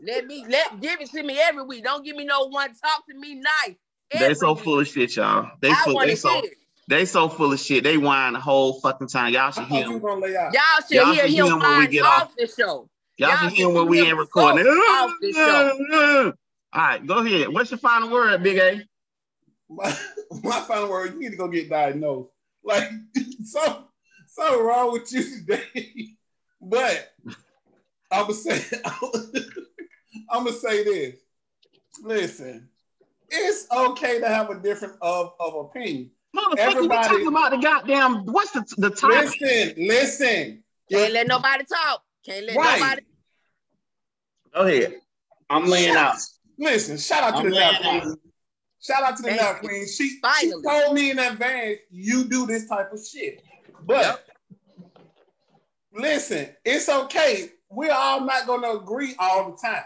Let me let give it to me every week. Don't give me no one. Talk to me nice. They so week. full of shit, y'all. They I full. They so. it. They so full of shit. They whine the whole fucking time. Y'all should hear you were them. gonna lay out. Y'all should Y'all hear should hear him him when we get off off. the show. Y'all Y'all should hear hear 'em when we ain't recording. off the show. All right, go ahead. What's your final word, Big A? My, my final word, you need to go get diagnosed. Like some something wrong with you today. But I'm gonna say I'm gonna say this. Listen, it's okay to have a different of, of opinion. Motherfucker, Everybody- you talking about the goddamn what's the the topic? Listen, listen. Can't let nobody talk. Can't let Right. nobody. Go ahead. I'm laying out. Listen, shout out to I'm the now queen. Shout out to the now queen. She, she told me in advance you do this type of shit. But Yep. listen, it's okay. We're all not gonna agree all the time.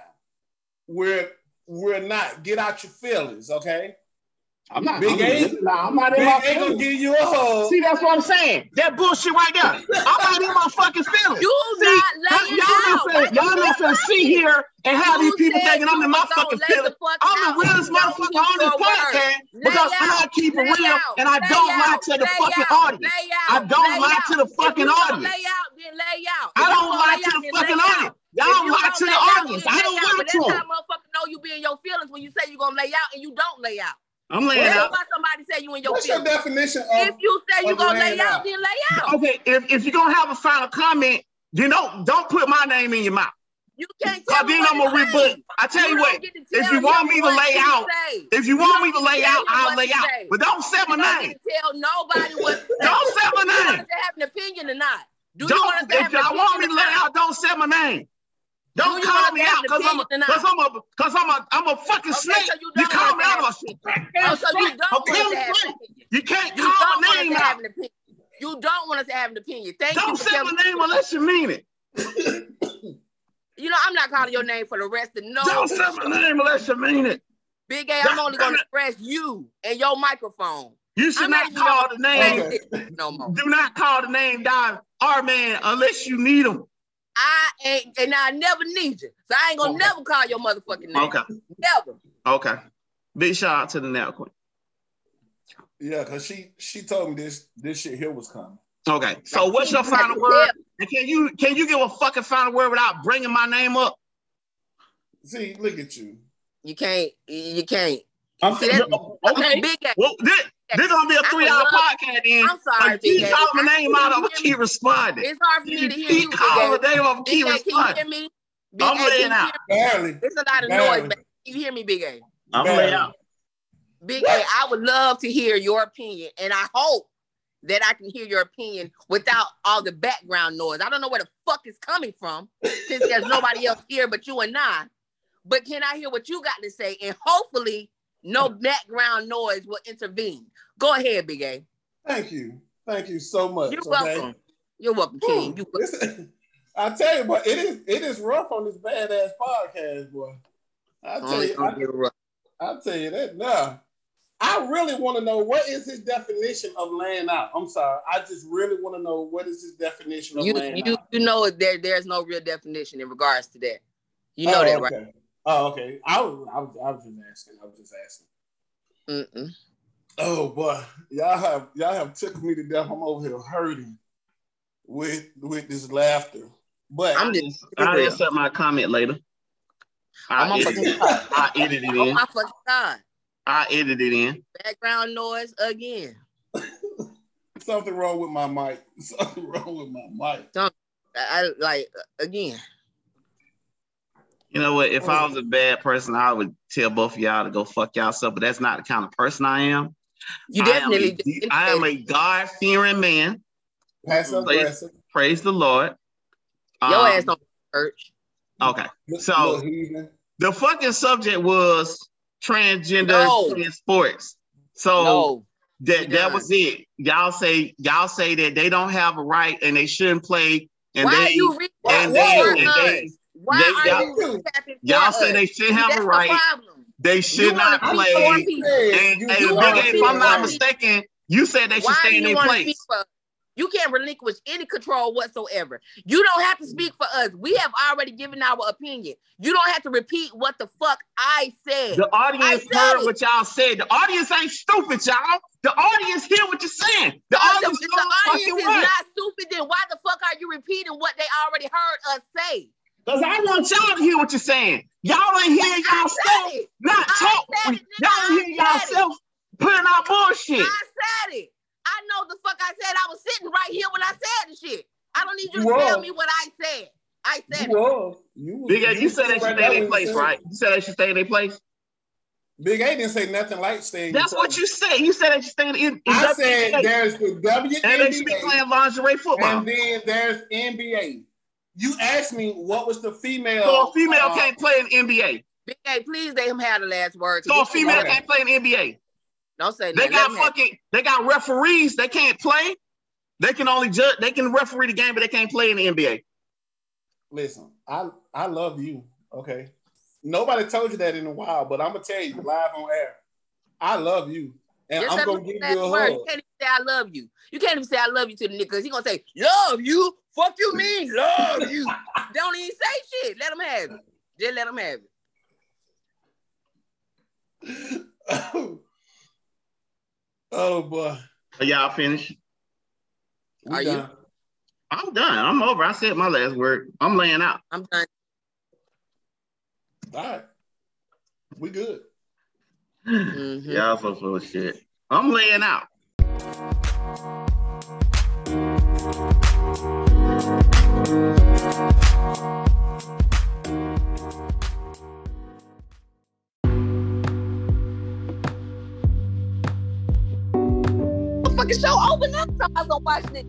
We're we're not. Get out your feelings, okay? I'm not. Big I'm, A? Nah, I'm not in Big my A gonna feelings. give you a hug. See, that's what I'm saying. That bullshit right there. I'm not in my fucking feelings. You See, not huh, laying y'all out. not finna, y'all not finna sit here and have You these people said thinking I'm you in my was gonna fucking lay the feelings. fuck I'm out. the realest Don't motherfucker eat on this your words. podcast, because Lay I'm out, not keeping lay real, out, and I lay don't lie out, to the lay fucking out, audience. Lay I out, don't lay lie out. to the If fucking you don't audience. Lay out, then lay out. I If you don't lie lay to out, the then fucking lay audience. out. Y'all If you lie don't to the lay out, audience. then I lay don't out. lie But to that's them. how motherfuckers know you be in your feelings when you say you're gonna lay out and you don't lay out. I'm laying That's out. why somebody say you in your What's your feelings. definition If you say you're gonna lay out, out? then lay out. Okay, if, if you're gonna have a final comment, you know, don't put my name in your mouth. You can't Cause tell me then what I'm gonna to rebut. I tell you don't what, get if you want me to lay out, say. if you You want don't me to lay out, I'll lay out. But don't say my don't name. tell nobody what to say. Don't say my Do you want name. us to have an opinion or not? Do don't, want to have if y'all want me to lay out, don't say my name. Don't you call me us to have out because I'm a because I'm a because I'm a I'm a fucking Okay, snake. so you You don't call me out of a have Oh, so you don't a want us to have snake. You can't You call don't my name to have out. an opinion. You don't want us to have an opinion. Thank Don't you for say my name unless you mean it. You know, I'm not calling your name for the rest of no. Don't say my name unless you mean it. Big A, I'm only going to express you and your microphone. You should I'm not even call the name. No more. Do not call the name down our man unless you need him. I ain't, and I never need you. So I ain't gonna Okay. never call your motherfucking name. Okay. Never. Okay. Big shout out to the now queen. Yeah, cause she she told me this this shit here was coming. Okay. So what's your final word? And can you can you give a fucking final word without bringing my name up? See, look at you. You can't. You can't. I'm See, that- okay. Big A. Well, this, this gonna be a three hour podcast then. I'm sorry, If you Big A. call my name out, I'm can gonna you hear keep responding. It's hard for me to hear keep you, Big calling A. my name, I'm gonna Big keep A, can you hear me? Big I'm A, laying out. hear me? Barely. There's a lot of Barely. noise. Back. Can you hear me, Big A? I'm Barely. laying out. Big A, I would love to hear your opinion, and I hope that I can hear your opinion without all the background noise. I don't know where the fuck is coming from, since there's nobody else here but you and I. But can I hear what you got to say? And hopefully, no background noise will intervene. Go ahead, Big A. Thank you. Thank you so much. You're okay? welcome. You're welcome, King. You This- I tell you, but it is it is rough on this badass podcast, boy. I tell Only you, I, I tell you that now. I really want to know what is his definition of laying out. I'm sorry. I just really want to know what is his definition of You, laying you, out. you know there, there's no real definition in regards to that. You know oh, that, right? Okay. Oh, okay. I was, I was, I was just asking. I was just asking. Mm-mm. Oh boy, y'all have y'all have tickled me to death. I'm over here hurting with with this laughter. But I'm just, I'll insert my comment later. I'm I oh, on edit, fucking I edit it Oh in. my God. I edit it in. Background noise again. something wrong with my mic. Something wrong with my mic. I, I like again. You know what? If I was a bad person, I would tell both of y'all to go fuck y'allself. But that's not the kind of person I am. You I am definitely I am a indicated God fearing man. Passive Please. Praise the Lord. your Um, ass on church. Okay. So- The fucking subject was transgender No. in sports. So No. that that was it. Y'all say y'all say that they don't have a right and they shouldn't play. And Why are they you reading and they- and they- Why they- are y'all- you tapping y'all say us? they should have that's a right. problem. They should You not play. And, people. and You- Big A, if I'm not mistaken, you said they should Why stay do in you their want to place. speak for us? You can't relinquish any control whatsoever. You don't have to speak for us. We have already given our opinion. You don't have to repeat what the fuck I said. The audience said heard it. what y'all said. The audience ain't stupid, y'all. The audience hear what you're saying. The the, audience the don't audience is right. not stupid. Then why the fuck are you repeating what they already heard us say? Cause I want y'all to hear what you're saying. Y'all ain't hear I y'all self it. not talk. it. Y'all hear I said it. yourself putting out bullshit. I said it. I know the fuck I said. I was sitting right here when I said the shit. I don't need you to You tell me what I said. I said You it. was. You, was- Big A, you said they should right stay in there their place, said right? You said they should stay in their place. Big A didn't say nothing like staying. That's what you said. You said they should stay in. in I in said there's the and they should be WNBA playing lingerie football. and then there's NBA. You asked me what was the female. So a female uh, can't play in NBA. Big A, please let him have the last word. So a female Okay. can't play in NBA. Don't say They that. Let got him have- fucking. They got referees. They can't play. They can only judge. They can referee the game, but they can't play in the NBA. Listen, I I love you. Okay. Nobody told you that in a while, but I'm gonna tell you live on air. I love you, and Just I'm gonna give you a last word. hug. You can't even say I love you. You can't even say I love you to the nigga because he gonna say love you. Fuck you mean love you. they don't even say shit. Let him have it. Just let him have it. Oh boy. Are y'all finished? We Are you? I'm done. I'm over. I said my last word. I'm laying out. I'm done. All right. We good. Mhm. Y'all so full of shit. I'm laying out. The fucking show. So I was gonna watch it.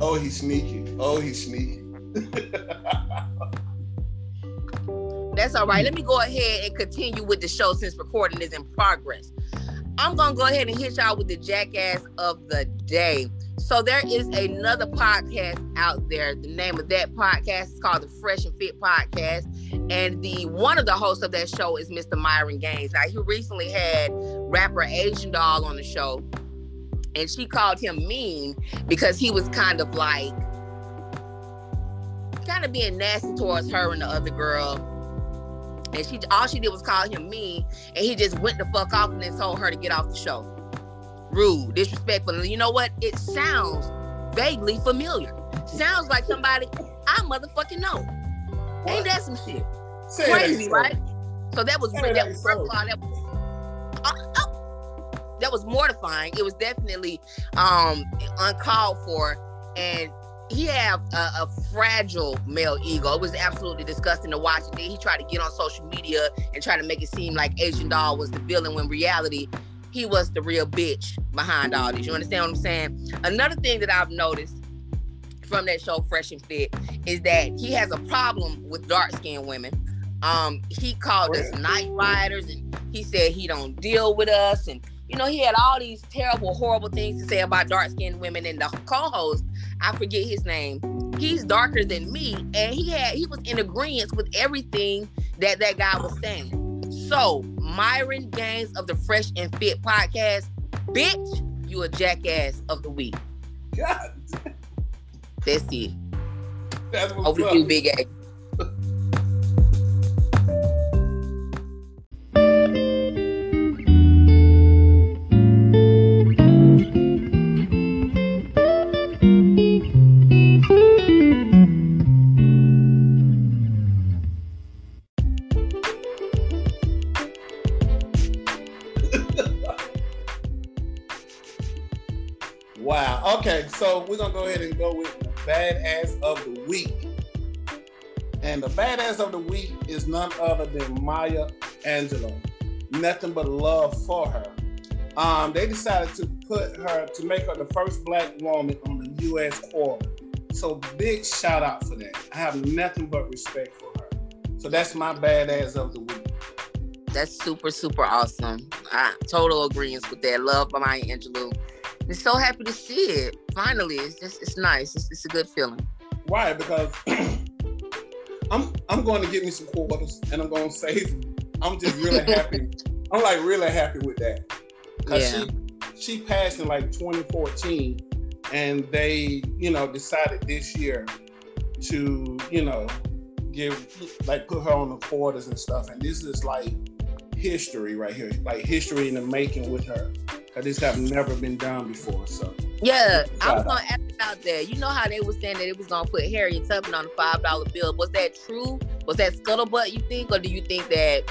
Oh, he's sneaky. Oh, he's sneaky. That's all right. Let me go ahead and continue with the show since recording is in progress. I'm gonna go ahead and hit y'all with the jackass of the day. So there is another podcast out there. The name of that podcast is called the Fresh and Fit Podcast, and the one of the hosts of that show is Mr. Myron Gaines. Now he recently had rapper Asian Doll on the show, and she called him mean because he was kind of like kind of being nasty towards her and the other girl. And she all she did was call him mean, and he just went the fuck off and then told her to get off the show. Rude, disrespectful. And you know what? It sounds vaguely familiar. Sounds like somebody I motherfucking know. Ain't that some shit? Say Crazy, so. right? So that was Say that was first of all, that was uh, uh, that was mortifying. It was definitely um uncalled for, and he had a, a fragile male ego. It was absolutely disgusting to watch. Then he tried to get on social media and try to make it seem like Asian Doll was the villain when reality he was the real bitch behind all this. You understand what I'm saying? Another thing that I've noticed from that show Fresh and Fit is that he has a problem with dark skinned women. Um, he called us night riders and he said he don't deal with us and you know, he had all these terrible, horrible things to say about dark skinned women. And the co-host, I forget his name, he's darker than me, and he had he was in agreement with everything that that guy was saying. So Myron Gaines of the Fresh and Fit podcast, bitch, you a jackass of the week. God, That's it. that's Over to you, Big A. so we're gonna go ahead and go with badass of the week. And the badass of the week is none other than Maya Angelou. Nothing but love for her. Um, they decided to put her to make her the first black woman on the U.S. court. So big shout out for that. I have nothing but respect for her. So that's my badass of the week. That's super, super awesome. I total agreement with that. Love by Maya Angelou. So happy to see it. Finally, it's just it's nice. It's, it's a good feeling. Why? Because I'm I'm going to get me some quarters and I'm going to save them. I'm just really happy. I'm like really happy with that. Cause Yeah. she she passed in like 2014, and they you know decided this year to you know give like put her on the quarters and stuff. And this is like history right here, like history in the making with her. Cause this have never been done before. So Yeah, I was gonna ask about that. You know how they were saying that it was gonna put Harriet Tubman on a five dollar bill. Was that true? Was that scuttlebutt? You think, or do you think that?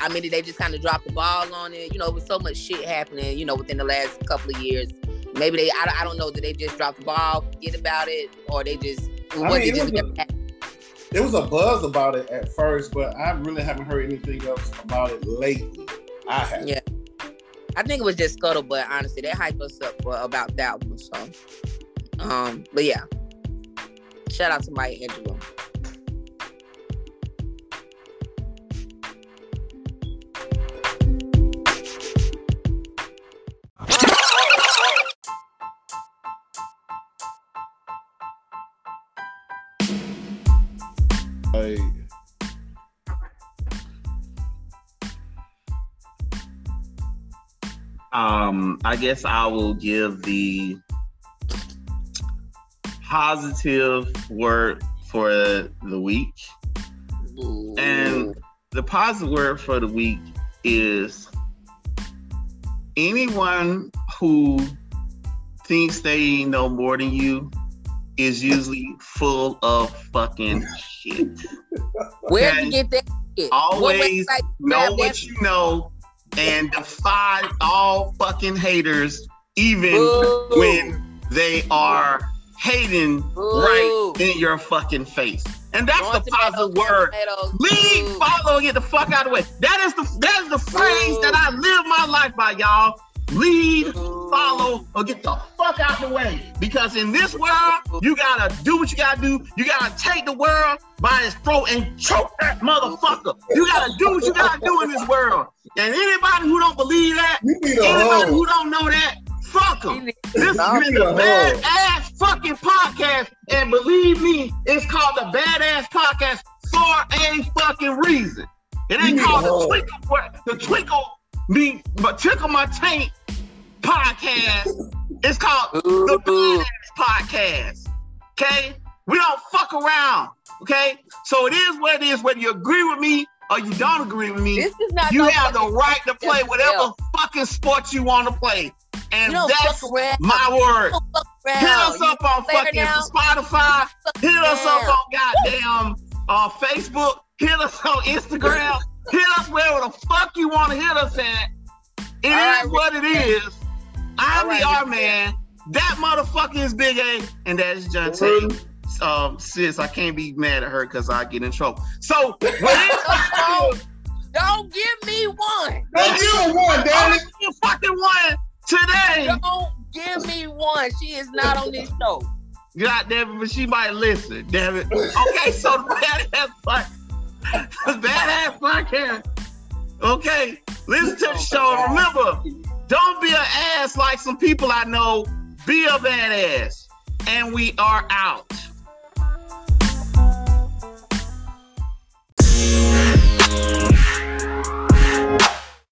I mean, did they just kind of drop the ball on it? You know, with so much shit happening, you know, within the last couple of years. Maybe they, I, don't- I don't know, did they just drop the ball, forget about it, or they just, what mean, it just was a- there was a buzz about it at first, but I really haven't heard anything else about it lately. I have. Yeah. I think it was just scuttlebutt, honestly. They hyped us up for about that one. So, um, but yeah. Shout out to Maya Angelou. Hey, Um, I guess I will give the positive word for the week. And the positive word for the week is anyone who thinks they know more than you is usually full of fucking shit. Where Okay. you get that? shit? What Always you know what you know and defy all fucking haters, even Boo. when they are hating right in your fucking face. And that's the positive word. Leave, Boo. follow, get the fuck out of the way. That is the that is the phrase that I live my life by, y'all. Lead. Follow, or get the fuck out the way. Because in this world, you gotta do what you gotta do. You gotta take the world by its throat and choke that motherfucker. You gotta do what you gotta do in this world. And anybody who don't believe that, You need a anybody who don't know that, fuck them. This Nah, has been the badass fucking podcast, and believe me, it's called the badass podcast for a fucking reason. It ain't called the twinkle, the twinkle me, but tickle my taint podcast. It's called the Boo. badass podcast. Okay, we don't fuck around. Okay, so it is what it is. Whether you agree with me or you don't agree with me, This is not you no have the right to play Yeah. whatever fucking sport you want to play, and You don't that's fuck around. my word. You don't fuck around. Hit us You up on fucking now. Spotify. Hit us up on goddamn uh, Facebook. Hit us on Instagram. hit us wherever the fuck you want to hit us at. It is All right, what it is. I'm All right, the R Man That motherfucker is Big A, and that is John Tay. Um, sis, I can't be mad at her because I get in trouble. So, when it Don't give me one. Don't give her one, damn it. you fucking one today. Don't give me one. She is not on this show. God damn it, but she might listen. Damn it. Okay, so the badass podcast. The badass podcast. Okay, listen to the show. Remember, don't be an ass like some people I know. Be a badass. And we are out.